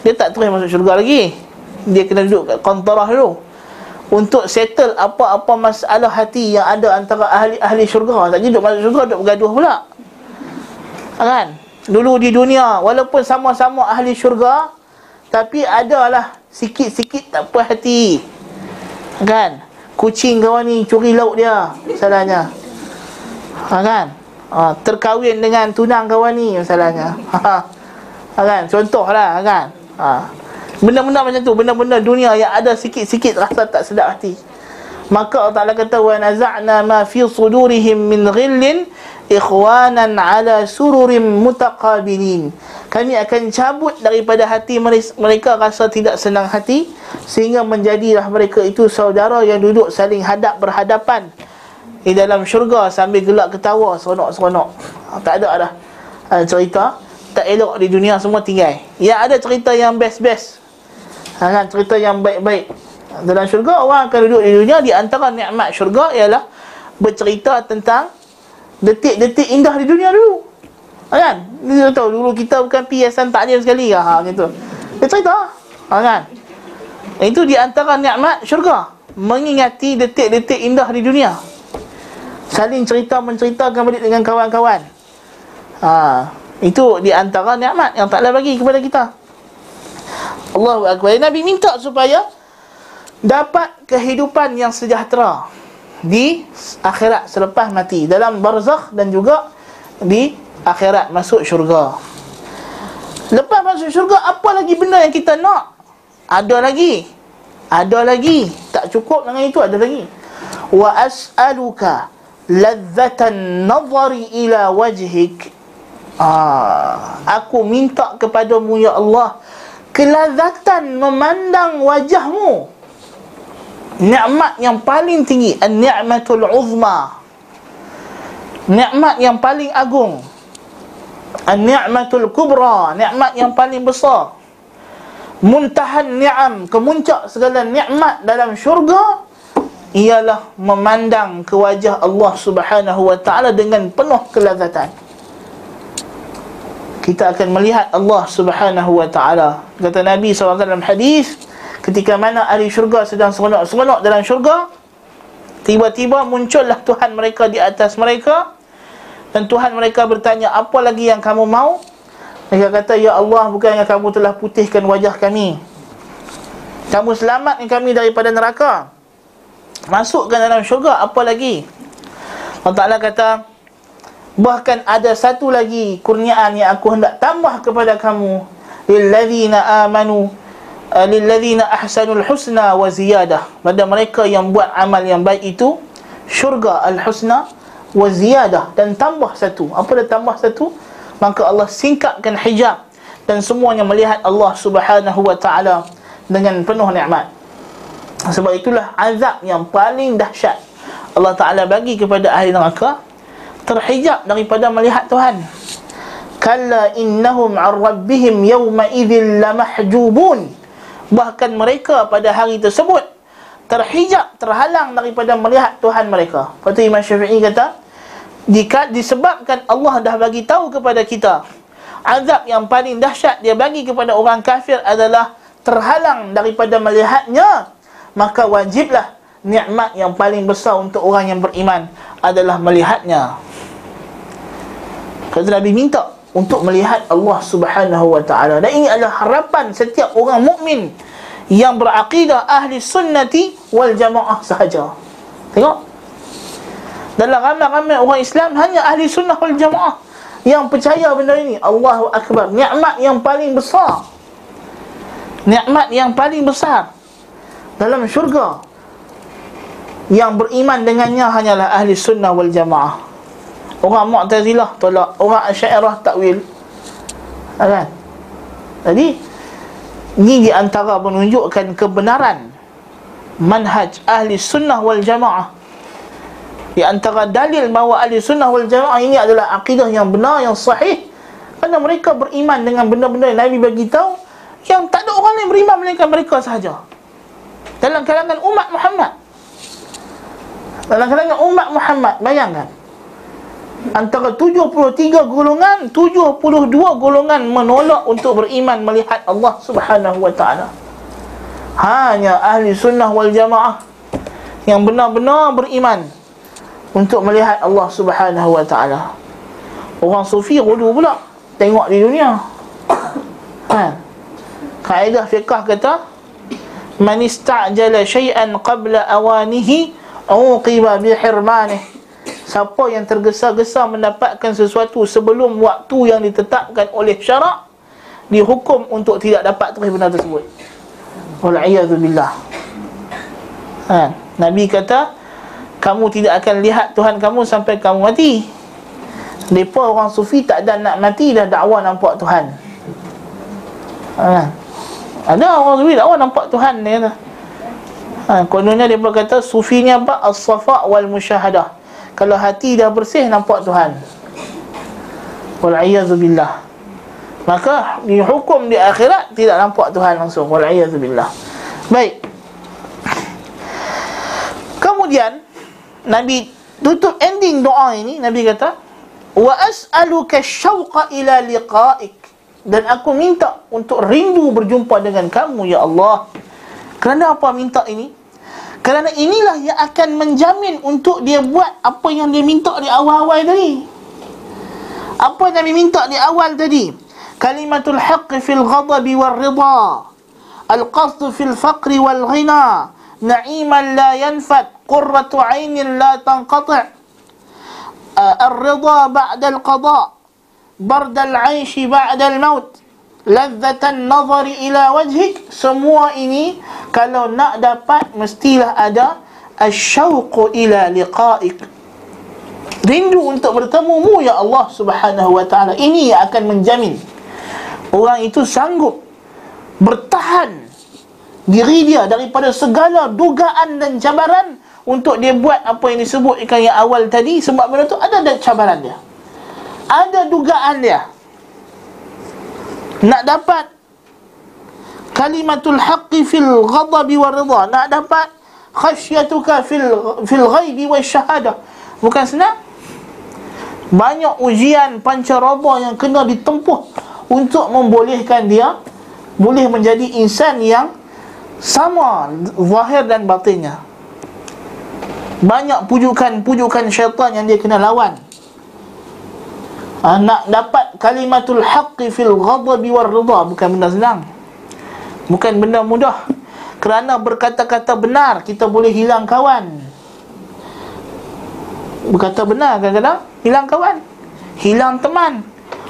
Dia tak terus masuk syurga lagi. Dia kena duduk kat kontorah dulu untuk settle apa-apa masalah hati yang ada antara ahli-ahli syurga. Tak duduk masuk syurga duduk bergaduh pula. Kan? Dulu di dunia walaupun sama-sama ahli syurga tapi adalah sikit-sikit tak puas hati. Kan? Kucing kawan ni curi lauk dia salahnya ha, kan? Ha, terkahwin dengan tunang kawan ni masalahnya. Ha, kan? Contohlah kan? Ha. Benda-benda macam tu Benda-benda dunia yang ada sikit-sikit rasa tak sedap hati. Maka Allah Ta'ala kata Wa naza'na ma fi sudurihim min ghillin Ikhwanan ala sururim mutaqabilin. Kami akan cabut daripada hati mereka rasa tidak senang hati Sehingga menjadilah mereka itu saudara yang duduk saling hadap berhadapan Di dalam syurga sambil gelak ketawa seronok-seronok. Tak ada dah cerita. Tak elok di dunia semua tinggal. Ya ada cerita yang best-best kan, cerita yang baik-baik dalam syurga orang akan duduk di dunia di antara nikmat syurga ialah bercerita tentang detik-detik indah di dunia dulu. Kan? Dia tahu dulu kita bukan piasan taklim sekali. Ha gitu dia cerita ha, kan? Itu di antara nikmat syurga. Mengingati detik-detik indah di dunia. Saling cerita menceritakan balik dengan kawan-kawan. Ha, itu di antara nikmat yang taklah bagi kepada kita Allahu Akbar. Nabi minta supaya Dapat kehidupan yang sejahtera Di akhirat selepas mati. Dalam barzakh dan juga Di akhirat masuk syurga. Lepas masuk syurga Apa lagi benda yang kita nak? Ada lagi. Ada lagi. Tak cukup dengan itu ada lagi. Wa as'aluka Ladzatan nazari ila wajhik. Ah, Aku minta kepadamu ya Allah kelazatan memandang wajahmu. Nikmat yang paling tinggi an-ni'matul uzma. Nikmat yang paling agung. An-ni'matul kubra nikmat yang paling besar. Muntahan ni'am kemuncak segala nikmat dalam syurga ialah memandang ke wajah Allah Subhanahu wa taala dengan penuh kelazatan kita akan melihat Allah Subhanahu wa taala. Kata Nabi SAW dalam hadis, ketika mana ahli syurga sedang seronok-seronok dalam syurga, tiba-tiba muncullah Tuhan mereka di atas mereka dan Tuhan mereka bertanya, "Apa lagi yang kamu mau?" Mereka kata, "Ya Allah, bukannya kamu telah putihkan wajah kami? Kamu selamatkan kami daripada neraka. Masukkan dalam syurga, apa lagi?" Allah Taala kata, Bahkan ada satu lagi kurniaan yang aku hendak tambah kepada kamu. Lilladzina amanu lilladzina ahsanul husna wa ziyadah. Pada mereka yang buat amal yang baik itu syurga al husna wa ziyadah. Dan tambah satu. Apa dah tambah satu? Maka Allah singkapkan hijab. Dan semuanya melihat Allah Subhanahu wa taala dengan penuh nikmat. Sebab itulah azab yang paling dahsyat Allah taala bagi kepada ahli neraka terhijab daripada melihat Tuhan kalla innahum an rabbihim yawma idzil lamahjubun bahkan mereka pada hari tersebut terhijab terhalang daripada melihat Tuhan mereka. Kata Imam Syafi'i kata jika disebabkan Allah dah bagi tahu kepada kita azab yang paling dahsyat dia bagi kepada orang kafir adalah terhalang daripada melihatnya maka wajiblah nikmat yang paling besar untuk orang yang beriman adalah melihatnya. Kata Nabi minta untuk melihat Allah Subhanahu wa taala. Dan ini adalah harapan setiap orang mukmin yang berakidah ahli sunnati wal jamaah sahaja. Tengok. Dalam ramai-ramai orang Islam hanya ahli sunnah wal jamaah yang percaya benda ini. Allahu akbar. Nikmat yang paling besar. Nikmat yang paling besar dalam syurga yang beriman dengannya hanyalah ahli sunnah wal jamaah. Orang Mu'tazilah tolak, orang Asy'ariyah takwil. Kan? Jadi ini di antara menunjukkan kebenaran manhaj ahli sunnah wal jamaah. Di antara dalil bahawa ahli sunnah wal jamaah ini adalah akidah yang benar, yang sahih. Kerana mereka beriman dengan benda-benda yang Nabi bagi tahu yang tak ada orang lain beriman melainkan mereka sahaja. Dalam kalangan umat Muhammad. Dalam kalangan umat Muhammad, bayangkan. Antara 73 golongan 72 golongan menolak untuk beriman melihat Allah Subhanahu wa taala. Hanya ahli sunnah wal jamaah yang benar-benar beriman untuk melihat Allah Subhanahu wa taala. Orang sufi gulu pula tengok di dunia. Kan kaedah fiqh kata man istajala syai'an qabla awanihi uqiba bi hirmanihi Siapa yang tergesa-gesa mendapatkan sesuatu sebelum waktu yang ditetapkan oleh syarak Dihukum untuk tidak dapat terus benda tersebut. Wal'iyadzubillah. Ha, Nabi kata Kamu tidak akan lihat Tuhan kamu sampai kamu mati. Mereka orang sufi tak ada nak mati dah dakwa nampak Tuhan. Ha, Ada orang sufi dakwa nampak Tuhan dia kata ha, Kononnya dia berkata Sufinya apa? As-safa wal musyahadah kalau hati dah bersih nampak Tuhan. Wal'iyyazubillah Maka dihukum di akhirat Tidak nampak Tuhan langsung. Wal'iyyazubillah Baik. Kemudian Nabi tutup ending doa ini. Nabi kata Wa as'aluka syawqa ila liqa'ik. Dan aku minta untuk rindu berjumpa dengan kamu Ya Allah. Kerana apa minta ini? Kerana inilah yang akan menjamin untuk dia buat apa yang dia minta di awal-awal tadi. Apa yang dia minta di awal tadi? Kalimatul haqq fil ghadabi wal rida. Al-qasd fil faqri wal ghina. Na'iman la yanfad. Qurratu 'ainin la tanqati'. الرضا بعد القضاء برد العيش بعد الموت Ladzatan nazari ila wajhik. Semua ini Kalau nak dapat Mestilah ada Asyauqu ila liqa'ik. Rindu untuk bertemu mu Ya Allah subhanahu wa ta'ala. Ini yang akan menjamin Orang itu sanggup Bertahan Diri dia daripada segala dugaan dan cabaran Untuk dia buat apa yang disebutkan yang awal tadi. Sebab benda tu ada cabaran dia. Ada dugaan dia nak dapat kalimatul haqqi fil ghadabi war ridha. Nak dapat khasyatuka fil fil ghaibi wa syahadah bukan senang? Banyak ujian pancaroba yang kena ditempuh untuk membolehkan dia boleh menjadi insan yang sama zahir dan batinnya. Banyak pujukan-pujukan syaitan yang dia kena lawan ha, nak dapat kalimatul haqqi fil ghadabi war ridha. Bukan benda senang. Bukan benda mudah. Kerana berkata-kata benar kita boleh hilang kawan. Berkata benar kadang-kadang hilang kawan. Hilang teman.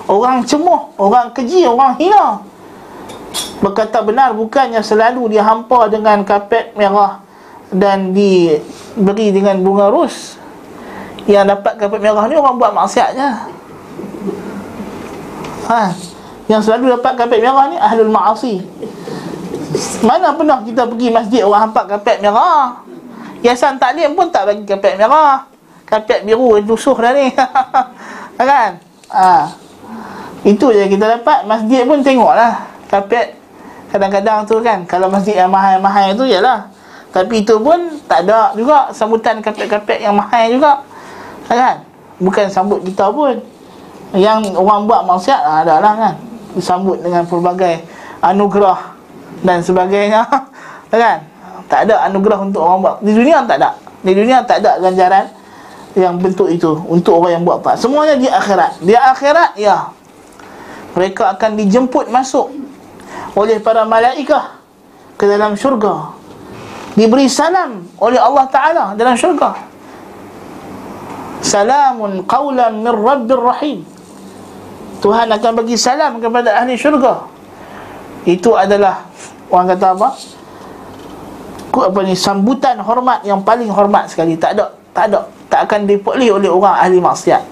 Orang cemuh orang keji orang hina. Berkata benar bukannya selalu dia hampa dengan kapet merah dan diberi dengan bunga ros yang dapat kapet merah ni orang buat maksiatnya ha. Yang selalu dapat kapet merah ni ahlul ma'asi. Mana pernah kita pergi masjid orang hampak kapet merah? Yayasan taklim pun tak bagi kapet merah. Kapet biru lusuh dah ni. Kan? Ha. Itu je kita dapat. Masjid pun tengok lah Kapet Kadang-kadang tu kan. Kalau masjid yang mahal-mahal tu lah. Tapi itu pun tak ada juga Sambutan kapet-kapet yang mahal juga. Kan? Bukan sambut kita pun Yang orang buat maksiat Ada lah kan Disambut dengan pelbagai Anugerah dan sebagainya. Kan? Tak ada anugerah untuk orang buat. Di dunia tak ada. Di dunia tak ada ganjaran yang bentuk itu untuk orang yang buat taat semuanya di akhirat. Di akhirat ya mereka akan dijemput masuk oleh para malaikah ke dalam syurga. Diberi salam oleh Allah Ta'ala dalam syurga. Salamun qawlan min rabbir rahim Tuhan akan bagi salam kepada ahli syurga. Itu adalah orang kata apa? Apa ni? Sambutan hormat yang paling hormat sekali. Tak ada tak ada tak akan dipulih oleh orang ahli maksiat.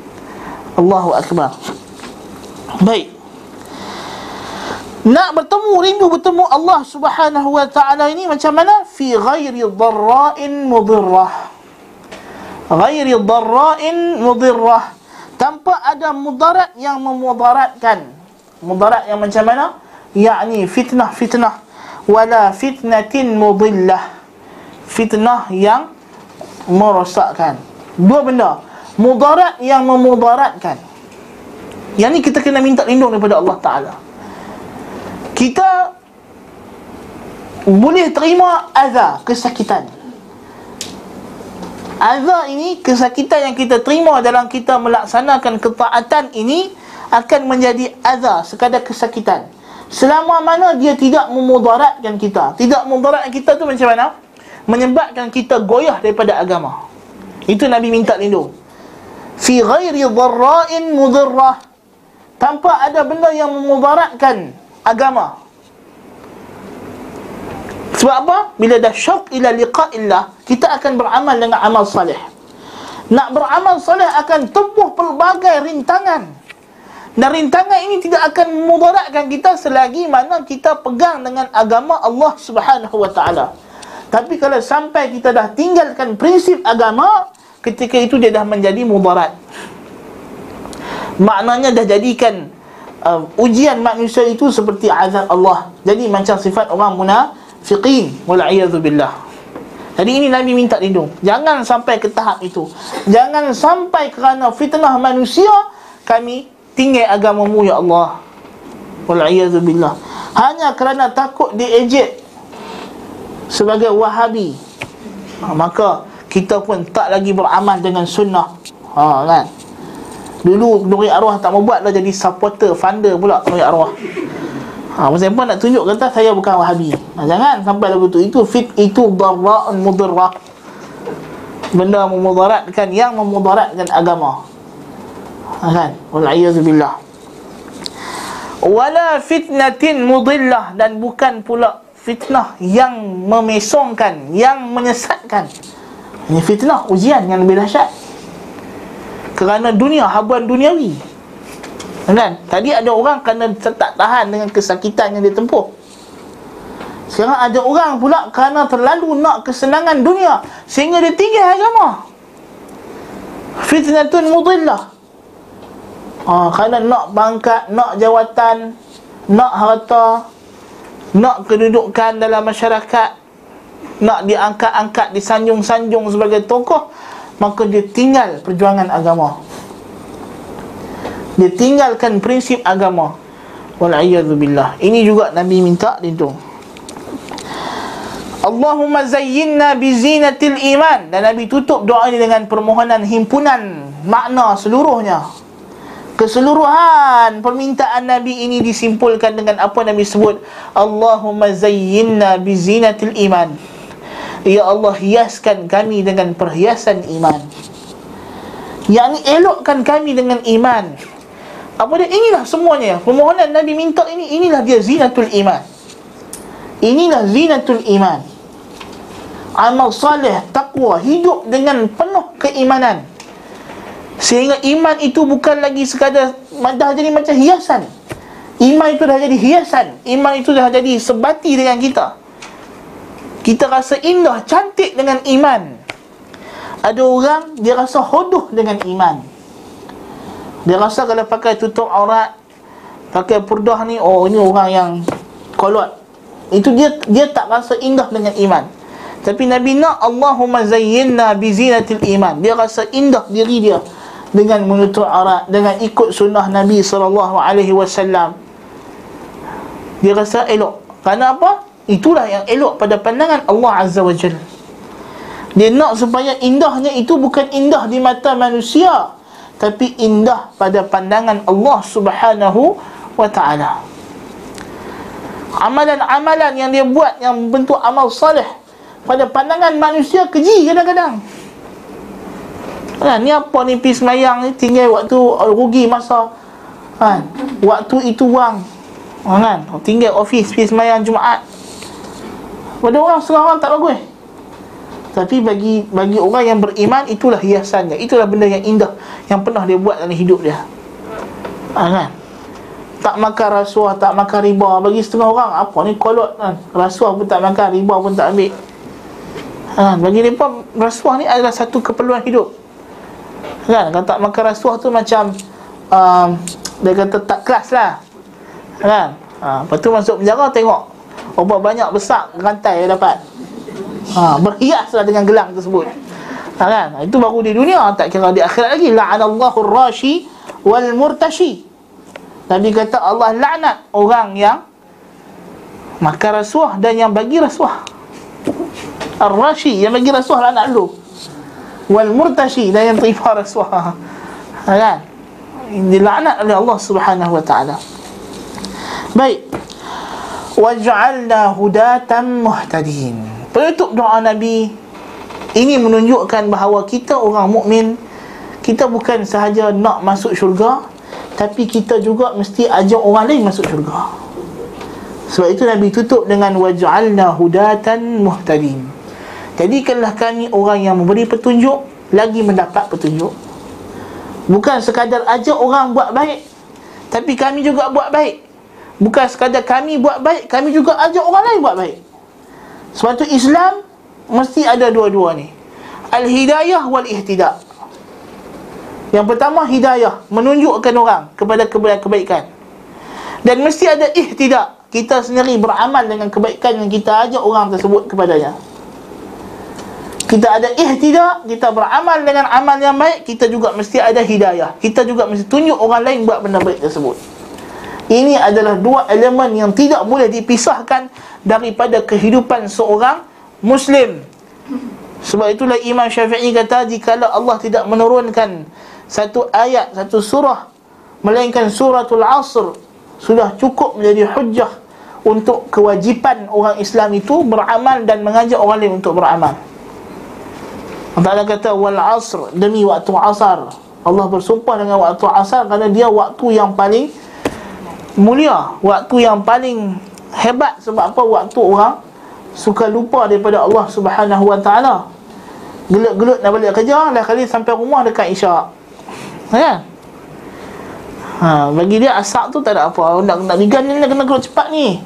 Allahu akbar. Baik. Nak bertemu rindu bertemu Allah Subhanahu wa taala ini macam mana? Fi ghairi dharra'in mudirrah ghairi dharra'in mudirrah tanpa ada mudarat yang memudaratkan. Mudarat yang macam mana? Yakni fitnah-fitnah. Wala fitnatin mudillah. Fitnah yang merosakkan. Dua benda. Mudarat yang memudaratkan. Yang ni kita kena minta lindung daripada Allah Ta'ala. Kita boleh terima azab kesakitan azab ini kesakitan yang kita terima dalam kita melaksanakan ketaatan ini akan menjadi azab sekadar kesakitan. Selama mana dia tidak memudaratkan kita. Tidak memudaratkan kita tu macam mana? Menyebabkan kita goyah daripada agama. Itu Nabi minta lindung Fi ghairi dharra'in mudirrah Tanpa ada benda yang memudaratkan agama Sebab apa? Bila dah syauq ila liqa'illah Kita akan beramal dengan amal salih Nak beramal salih akan tempuh pelbagai rintangan dan rintangan ini tidak akan memudaratkan kita selagi mana kita pegang dengan agama Allah Subhanahu wa taala. Tapi kalau sampai kita dah tinggalkan prinsip agama, ketika itu dia dah menjadi mudarat. Maknanya dah jadikan uh, ujian manusia itu seperti azab Allah. Jadi macam sifat orang munafiqin wal billah. Jadi ini Nabi minta lindung. Jangan sampai ke tahap itu. Jangan sampai kerana fitnah manusia kami tinggal agamamu ya Allah. Billah. Hanya kerana takut diejek sebagai wahabi. Ha, maka kita pun tak lagi beramal dengan sunnah. Ha, kan? Dulu Nuri Arwah tak mau buat dah jadi supporter funder pula Nuri Arwah ha, Masa pun nak tunjuk kata saya bukan wahabi. Ha, jangan sampai lagu tu itu fit itu darra'un mudirrah benda memudaratkan yang memudaratkan agama. Kan? Wal billah. Wala fitnatin mudillah dan bukan pula fitnah yang memesongkan yang menyesatkan. Ini fitnah ujian yang lebih dahsyat. Kerana dunia habuan duniawi kan? Tadi ada orang kerana tak tahan dengan kesakitan yang dia tempuh. Sekarang ada orang pula kerana terlalu nak kesenangan dunia sehingga dia tinggal agama. Fitnatun mudillah. Ha, Kerana nak bangkat Nak jawatan Nak harta Nak kedudukan dalam masyarakat Nak diangkat-angkat Disanjung-sanjung sebagai tokoh Maka dia tinggal perjuangan agama Dia tinggalkan prinsip agama. Wal'ayyadzubillah Ini juga Nabi minta lindung Allahumma zayyinna bizinatil iman. Dan Nabi tutup doa ini dengan permohonan himpunan Makna seluruhnya. Keseluruhan permintaan Nabi ini disimpulkan dengan apa Nabi sebut? Allahumma zayyinna bizinatil iman. Ya Allah hiaskan kami dengan perhiasan iman. Yang elokkan kami dengan iman Apa dia? Inilah semuanya. Permohonan Nabi minta ini Inilah dia zinatul iman. Inilah zinatul iman. Amal salih, taqwa Hidup dengan penuh keimanan. Sehingga iman itu bukan lagi sekadar Dah jadi macam hiasan. Iman itu dah jadi hiasan. Iman itu dah jadi sebati dengan kita. Kita rasa indah, cantik dengan iman. Ada orang dia rasa hodoh dengan iman Dia rasa kalau pakai tutup aurat Pakai purdah ni Oh ini orang yang kolot Itu dia dia tak rasa indah dengan iman Tapi Nabi nak Allahumma zayyinna bizinatil iman Dia rasa indah diri dia dengan menutup aurat dengan ikut sunnah Nabi wasallam dia rasa elok. Kerana apa? Itulah yang elok pada pandangan Allah Azza wa Jalla. Dia nak supaya indahnya itu bukan indah di mata manusia, tapi indah pada pandangan Allah Subhanahu wa taala. Amalan-amalan yang dia buat yang bentuk amal salih pada pandangan manusia keji kadang-kadang. Kan, ni apa ni pergi semayang ni tinggal waktu rugi masa. Kan, waktu itu wang Ha, kan? Tinggal ofis pergi semayang Jumaat Pada orang setengah orang tak bagus Tapi bagi bagi orang yang beriman Itulah hiasannya Itulah benda yang indah Yang pernah dia buat dalam hidup dia ha, kan? Tak makan rasuah, tak makan riba Bagi setengah orang, apa ni kolot kan? Rasuah pun tak makan, riba pun tak ambil ha, Bagi mereka Rasuah ni adalah satu keperluan hidup Kan? Kalau tak makan rasuah tu macam um, Dia kata tak kelas lah Kan? Ha, lepas tu masuk penjara tengok Berapa banyak besar rantai yang dapat ha, Berhiaslah dengan gelang tersebut ha, kan? Itu baru di dunia Tak kira di akhirat lagi La'anallahu rashi wal murtashi Nabi kata Allah laknat orang yang Makan rasuah dan yang bagi rasuah Ar-rashi yang bagi rasuah laknat lu Wal murtashi dan yang terima rasuah ha, kan? Dilaknat oleh Allah subhanahu wa ta'ala Baik. Waj'alna hudatan muhtadin. Penutup doa Nabi ini menunjukkan bahawa kita orang mukmin kita bukan sahaja nak masuk syurga tapi kita juga mesti ajak orang lain masuk syurga. Sebab itu Nabi tutup dengan waj'alna hudatan muhtadin. Jadikanlah kami orang yang memberi petunjuk lagi mendapat petunjuk. Bukan sekadar ajak orang buat baik tapi kami juga buat baik. Bukan sekadar kami buat baik Kami juga ajak orang lain buat baik Sebab tu Islam Mesti ada dua-dua ni. Al-hidayah wal-ihtidak Yang pertama hidayah. Menunjukkan orang kepada kebaikan. Dan mesti ada ihtidak Kita sendiri beramal dengan kebaikan Yang kita ajak orang tersebut kepadanya. Kita ada ihtidak Kita beramal dengan amal yang baik Kita juga mesti ada hidayah. Kita juga mesti tunjuk orang lain buat benda baik tersebut ini adalah dua elemen yang tidak boleh dipisahkan daripada kehidupan seorang Muslim. Sebab itulah Imam Syafi'i kata jika Allah tidak menurunkan satu ayat, satu surah melainkan suratul asr sudah cukup menjadi hujjah untuk kewajipan orang Islam itu beramal dan mengajak orang lain untuk beramal. Allah kata wal asr demi waktu asar. Allah bersumpah dengan waktu asar kerana dia waktu yang paling mulia waktu yang paling hebat sebab apa? Waktu orang suka lupa daripada Allah Subhanahu wa taala. Gelut-gelut nak balik kerja lah kali sampai rumah dekat isyak. Kan? Ha bagi dia asak tu tak ada apa. Nak nak digan ni kena keluar cepat ni.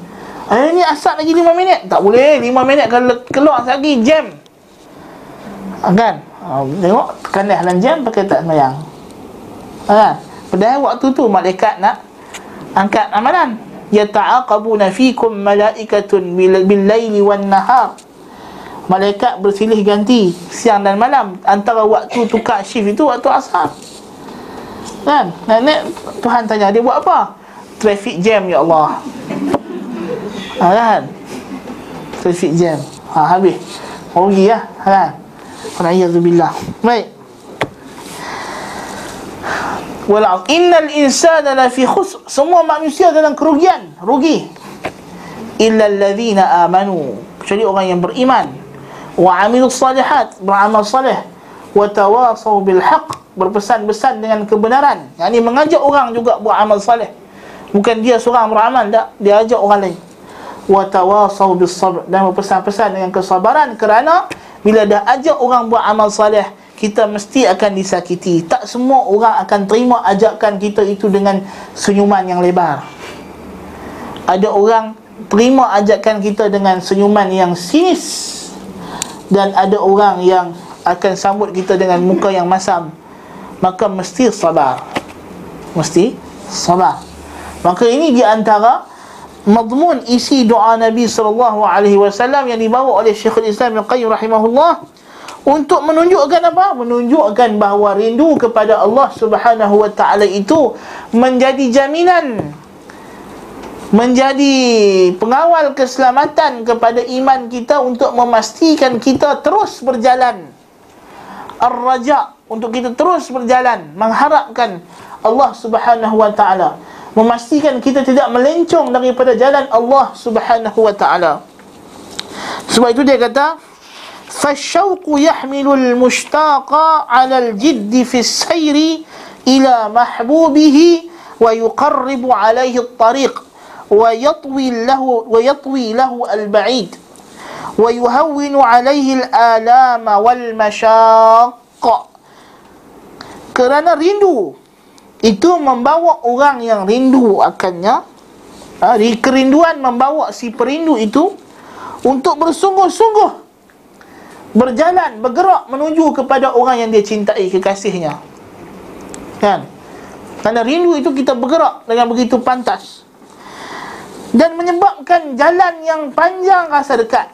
Eh ni asak lagi 5 minit. Tak boleh 5 minit kalau keluar lagi jam. Ha, kan? Ha, tengok tekan dalam jam pakai tak semayang. Ha, kan? Padahal waktu tu malaikat nak angkat amalan yata'aqabuna fikum malaikatun bil laili wan nahar. Malaikat bersilih ganti siang dan malam antara waktu tukar shift itu waktu asar. Kan? Nenek Tuhan tanya dia buat apa? Traffic jam ya Allah. Ha, kan? Traffic jam. Ha, habis. Rugi ya kan? Alhamdulillah Baik wal innal insana la fi khusr. Semua manusia dalam kerugian rugi. Illa alladhina amanu. Kecuali orang yang beriman. Wa amilus salihat beramal salih. Wa tawasaw bil haqq berpesan-pesan dengan kebenaran. Yang ini mengajak orang juga buat amal salih. Bukan dia seorang beramal tak. Dia ajak orang lain. Wa tawasaw bis sabr dan berpesan-pesan dengan kesabaran kerana bila dah ajak orang buat amal soleh kita mesti akan disakiti. Tak semua orang akan terima ajakan kita itu dengan senyuman yang lebar. Ada orang terima ajakan kita dengan senyuman yang sinis. Dan ada orang yang akan sambut kita dengan muka yang masam. Maka mesti sabar. Mesti sabar. Maka ini di antara madmun isi doa Nabi sallallahu alaihi wasallam yang dibawa oleh Syekhul Islam Ibn Qayyim rahimahullah untuk menunjukkan apa? Menunjukkan bahawa rindu kepada Allah Subhanahu wa taala itu menjadi jaminan menjadi pengawal keselamatan kepada iman kita untuk memastikan kita terus berjalan ar-raja untuk kita terus berjalan mengharapkan Allah Subhanahu wa taala memastikan kita tidak melencong daripada jalan Allah Subhanahu wa taala sebab itu dia kata فالشوق يحمل المشتاق على الجد في السير إلى محبوبه ويقرب عليه الطريق ويطوي له ويطوي له البعيد ويهون عليه الآلام والمشاق kerana rindu itu membawa orang yang rindu akannya ha, kerinduan membawa si perindu itu untuk bersungguh-sungguh berjalan, bergerak menuju kepada orang yang dia cintai, kekasihnya. Kan? Kerana rindu itu kita bergerak dengan begitu pantas. Dan menyebabkan jalan yang panjang rasa dekat.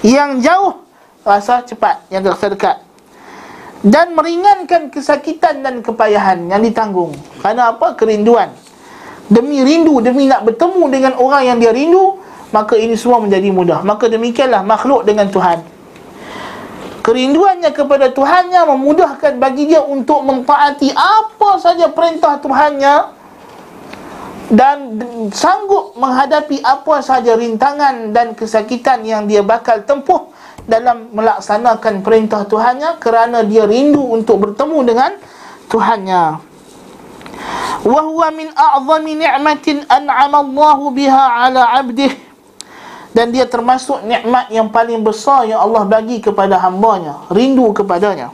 Yang jauh rasa cepat yang rasa dekat. Dan meringankan kesakitan dan kepayahan yang ditanggung. Kerana apa? Kerinduan. Demi rindu demi nak bertemu dengan orang yang dia rindu maka ini semua menjadi mudah maka demikianlah makhluk dengan Tuhan kerinduannya kepada Tuhannya memudahkan bagi dia untuk mentaati apa saja perintah Tuhannya dan sanggup menghadapi apa sahaja rintangan dan kesakitan yang dia bakal tempuh dalam melaksanakan perintah Tuhannya kerana dia rindu untuk bertemu dengan Tuhannya. Wa huwa min a'zami ni'matin an'ama Allah biha 'ala 'abdih. Dan dia termasuk nikmat yang paling besar yang Allah bagi kepada hamba-Nya, rindu kepadanya.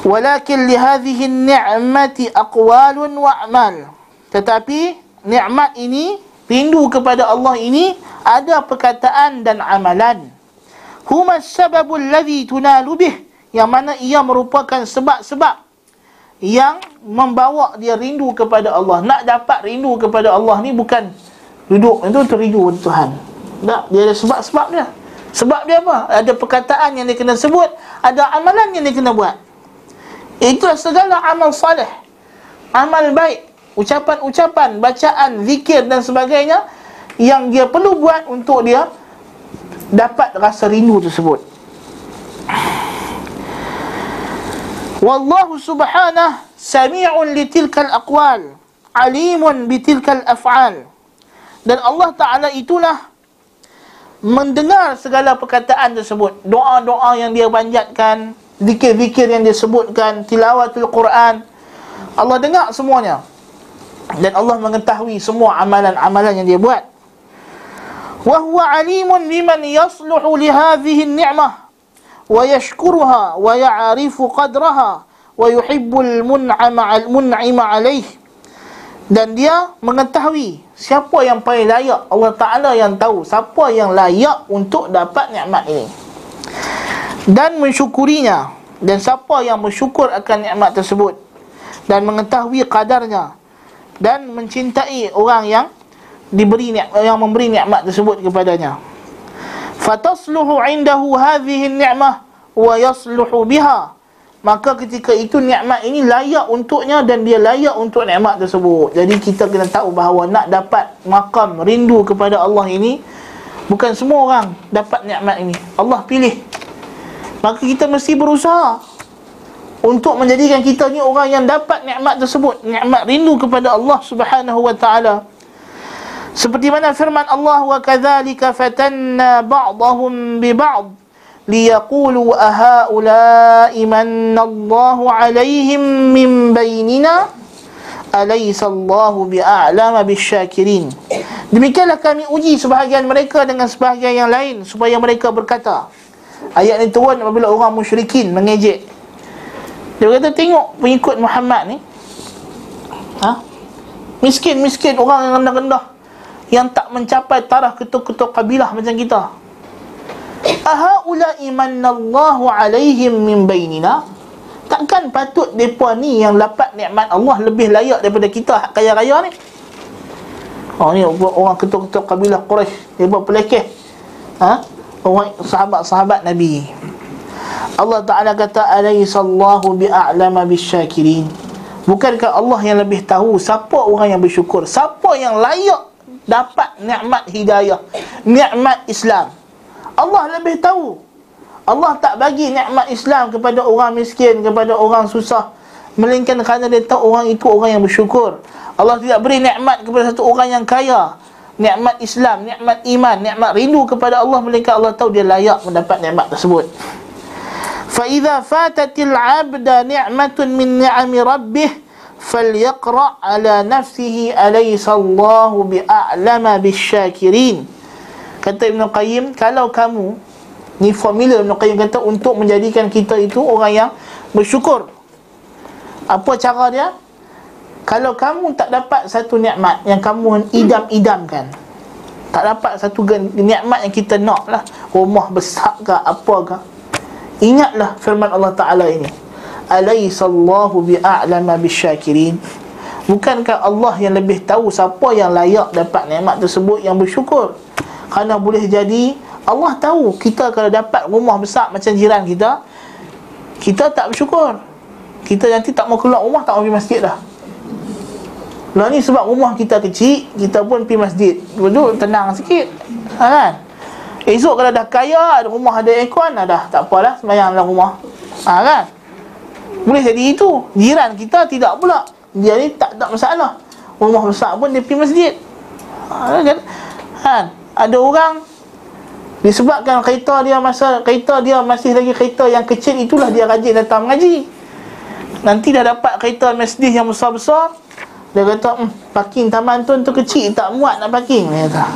Walakin li hadhihi an-ni'mati aqwalun wa a'mal. Tetapi nikmat ini rindu kepada Allah ini ada perkataan dan amalan. Huma sababul ladzi tunalu bih yang mana ia merupakan sebab-sebab yang membawa dia rindu kepada Allah. Nak dapat rindu kepada Allah ni bukan duduk itu terindu kepada Tuhan. Tak, dia ada sebab-sebab dia. Sebab dia apa? Ada perkataan yang dia kena sebut, ada amalan yang dia kena buat. Itu segala amal salih. Amal baik ucapan-ucapan, bacaan, zikir dan sebagainya yang dia perlu buat untuk dia dapat rasa rindu tersebut. Wallahu subhanahu sami'un li tilkal aqwal, alimun bi tilkal af'al. Dan Allah Taala itulah mendengar segala perkataan tersebut, doa-doa yang dia panjatkan, zikir-zikir yang dia sebutkan, tilawatul Quran. Allah dengar semuanya dan Allah mengetahui semua amalan-amalan yang dia buat. Wa huwa alimun biman yasluhu li hadhihi an-ni'mah wa yashkuruha wa ya'rifu qadraha wa yuhibbul mun'ama alayh. Dan dia mengetahui siapa yang paling layak? Allah Taala yang tahu. Siapa yang layak untuk dapat nikmat ini. Dan mensyukurinya. Dan siapa yang bersyukur akan nikmat tersebut? Dan mengetahui kadarnya dan mencintai orang yang diberi yang memberi nikmat tersebut kepadanya. Fatasluhu indahu hadhihi ni'mah wa yasluhu biha maka ketika itu nikmat ini layak untuknya dan dia layak untuk nikmat tersebut. Jadi kita kena tahu bahawa nak dapat makam rindu kepada Allah ini bukan semua orang dapat nikmat ini. Allah pilih. Maka kita mesti berusaha untuk menjadikan kita ni orang yang dapat nikmat tersebut nikmat rindu kepada Allah Subhanahu wa taala. Seperti mana firman Allah wa kadzalika fatanna ba'dahum bi ba'd liyaqulu ahaula'i manna Allahu 'alaihim min bainina alaysa Allahu bi'a'lama bisyakirin demikianlah kami uji sebahagian mereka dengan sebahagian yang lain supaya mereka berkata ayat ini turun apabila orang musyrikin mengejek. Dia kata tengok pengikut Muhammad ni. Ha? Miskin-miskin orang yang rendah-rendah yang tak mencapai taraf ketuk-ketuk kabilah macam kita aha ula imanallahu alaihim min bainina. Takkan patut depa ni yang dapat nikmat Allah lebih layak daripada kita kaya raya ni? Oh ni orang ketuk-ketuk kabilah Quraisy buat pelekeh. Ha? Orang sahabat-sahabat Nabi. Allah Taala kata alaisallahu bi'alama bisyakirin. Bukankah Allah yang lebih tahu siapa orang yang bersyukur? Siapa yang layak dapat nikmat hidayah nikmat Islam Allah lebih tahu. Allah tak bagi nikmat Islam kepada orang miskin kepada orang susah. Melainkan kerana dia tahu orang itu orang yang bersyukur. Allah tidak beri nikmat kepada satu orang yang kaya. Nikmat Islam nikmat iman nikmat rindu kepada Allah melainkan Allah tahu dia layak mendapat nikmat tersebut. Fa idza fatatil 'abda ni'matun min ni'ami rabbih falyaqra ala nafsihi alaysa Allahu bi'a'lama bisyakirin Kata Ibn Qayyim Kalau kamu Ni formula Ibn Qayyim kata Untuk menjadikan kita itu Orang yang bersyukur. Apa cara dia? Kalau kamu tak dapat satu nikmat Yang kamu idam-idamkan Tak dapat satu nikmat yang kita nak lah Rumah besar ke apa ke Ingatlah firman Allah Ta'ala ini. Alaysallahu bi'a'lama bisyakirin. Bukankah Allah yang lebih tahu Siapa yang layak dapat nikmat tersebut Yang bersyukur kerana boleh jadi Allah tahu kita kalau dapat rumah besar macam jiran kita Kita tak bersyukur Kita nanti tak mau keluar rumah tak mau pergi masjid dah Lah ni sebab rumah kita kecil Kita pun pergi masjid Duduk tenang sikit ha, kan? Esok kalau dah kaya Rumah ada aircon dah, dah Tak apalah semayang dalam rumah ha, kan? Boleh jadi itu Jiran kita tidak pula Dia ni tak tak masalah Rumah besar pun dia pergi masjid ha, kan? kan? Ada orang disebabkan kereta dia masa kereta dia masih lagi kereta yang kecil itulah dia rajin datang mengaji. Nanti dah dapat kereta Mercedes yang besar-besar dia kata hm, parking taman tu tu kecil tak muat nak parking. Dia kata.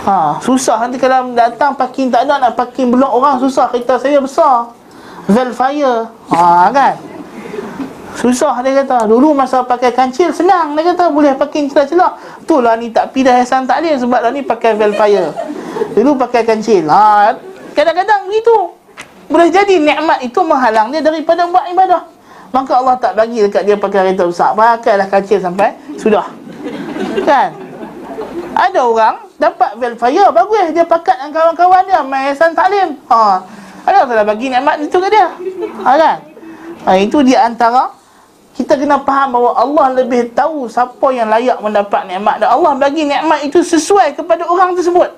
Ha, susah nanti kalau datang parking tak ada nak parking blok orang susah kereta saya besar. Valve fire ha, kan Susah dia kata. Dulu masa pakai kancil senang. Dia kata boleh parking celah-celah. Itulah ni tak pindah Hasan Taklim Sebab lah ni pakai Velfire. Dulu pakai kancil. Ha, Kadang-kadang begitu Boleh jadi nikmat itu menghalang dia Daripada buat ibadah. Maka Allah tak bagi dekat dia pakai kereta besar. Pakailah kancil sampai Sudah. Kan? Ada orang dapat Velfire Bagus. Dia pakat dengan kawan-kawan dia Main Hasan Taklim ha. Ada orang bagi nikmat itu ke dia? Ha, kan? Ha, Itu di antara kita kena faham bahawa Allah lebih tahu siapa yang layak mendapat nikmat dan Allah bagi nikmat itu sesuai kepada orang tersebut.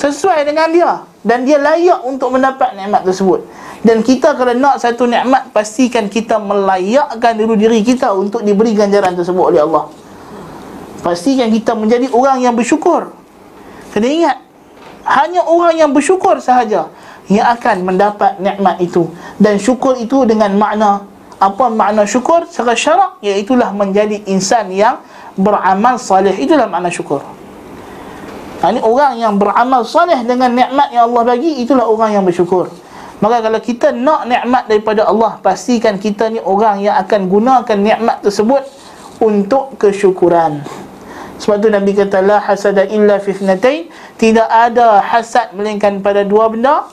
Sesuai dengan dia dan dia layak untuk mendapat nikmat tersebut. Dan kita kalau nak satu nikmat pastikan kita melayakkan diri diri kita untuk diberi ganjaran tersebut oleh Allah. Pastikan kita menjadi orang yang bersyukur. Kena ingat hanya orang yang bersyukur sahaja yang akan mendapat nikmat itu dan syukur itu dengan makna apa makna syukur? Secara syarak iaitulah menjadi insan yang beramal salih. Itulah makna syukur. Ha, ini orang yang beramal salih dengan nikmat yang Allah bagi itulah orang yang bersyukur. Maka kalau kita nak nikmat daripada Allah pastikan kita ni orang yang akan gunakan nikmat tersebut untuk kesyukuran. Sebab tu Nabi kata la hasada illa fi tidak ada hasad melainkan pada dua benda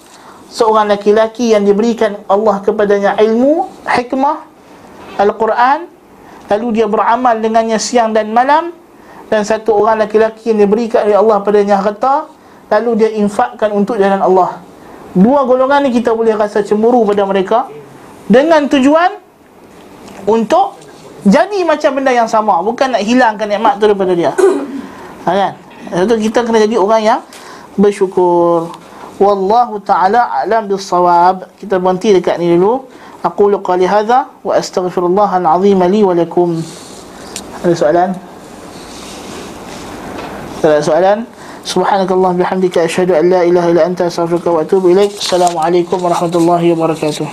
seorang laki-laki yang diberikan Allah kepadanya ilmu, hikmah, Al-Quran lalu dia beramal dengannya siang dan malam dan satu orang laki-laki yang diberikan oleh Allah padanya harta lalu dia infakkan untuk jalan Allah. Dua golongan ni kita boleh rasa cemburu pada mereka dengan tujuan untuk jadi macam benda yang sama bukan nak hilangkan nikmat tu daripada dia. Ha, kan Sebab kita kena jadi orang yang bersyukur Wallahu ta'ala a'lam bis-shawab. Kita berhenti dekat ni dulu. Aqulu qali hadha wa astaghfirullah al-azim li wa lakum. Ada soalan? Ada soalan? Subhanakallah bihamdika asyhadu an la ilaha illa anta. Assalamualaikum warahmatullahi wabarakatuh.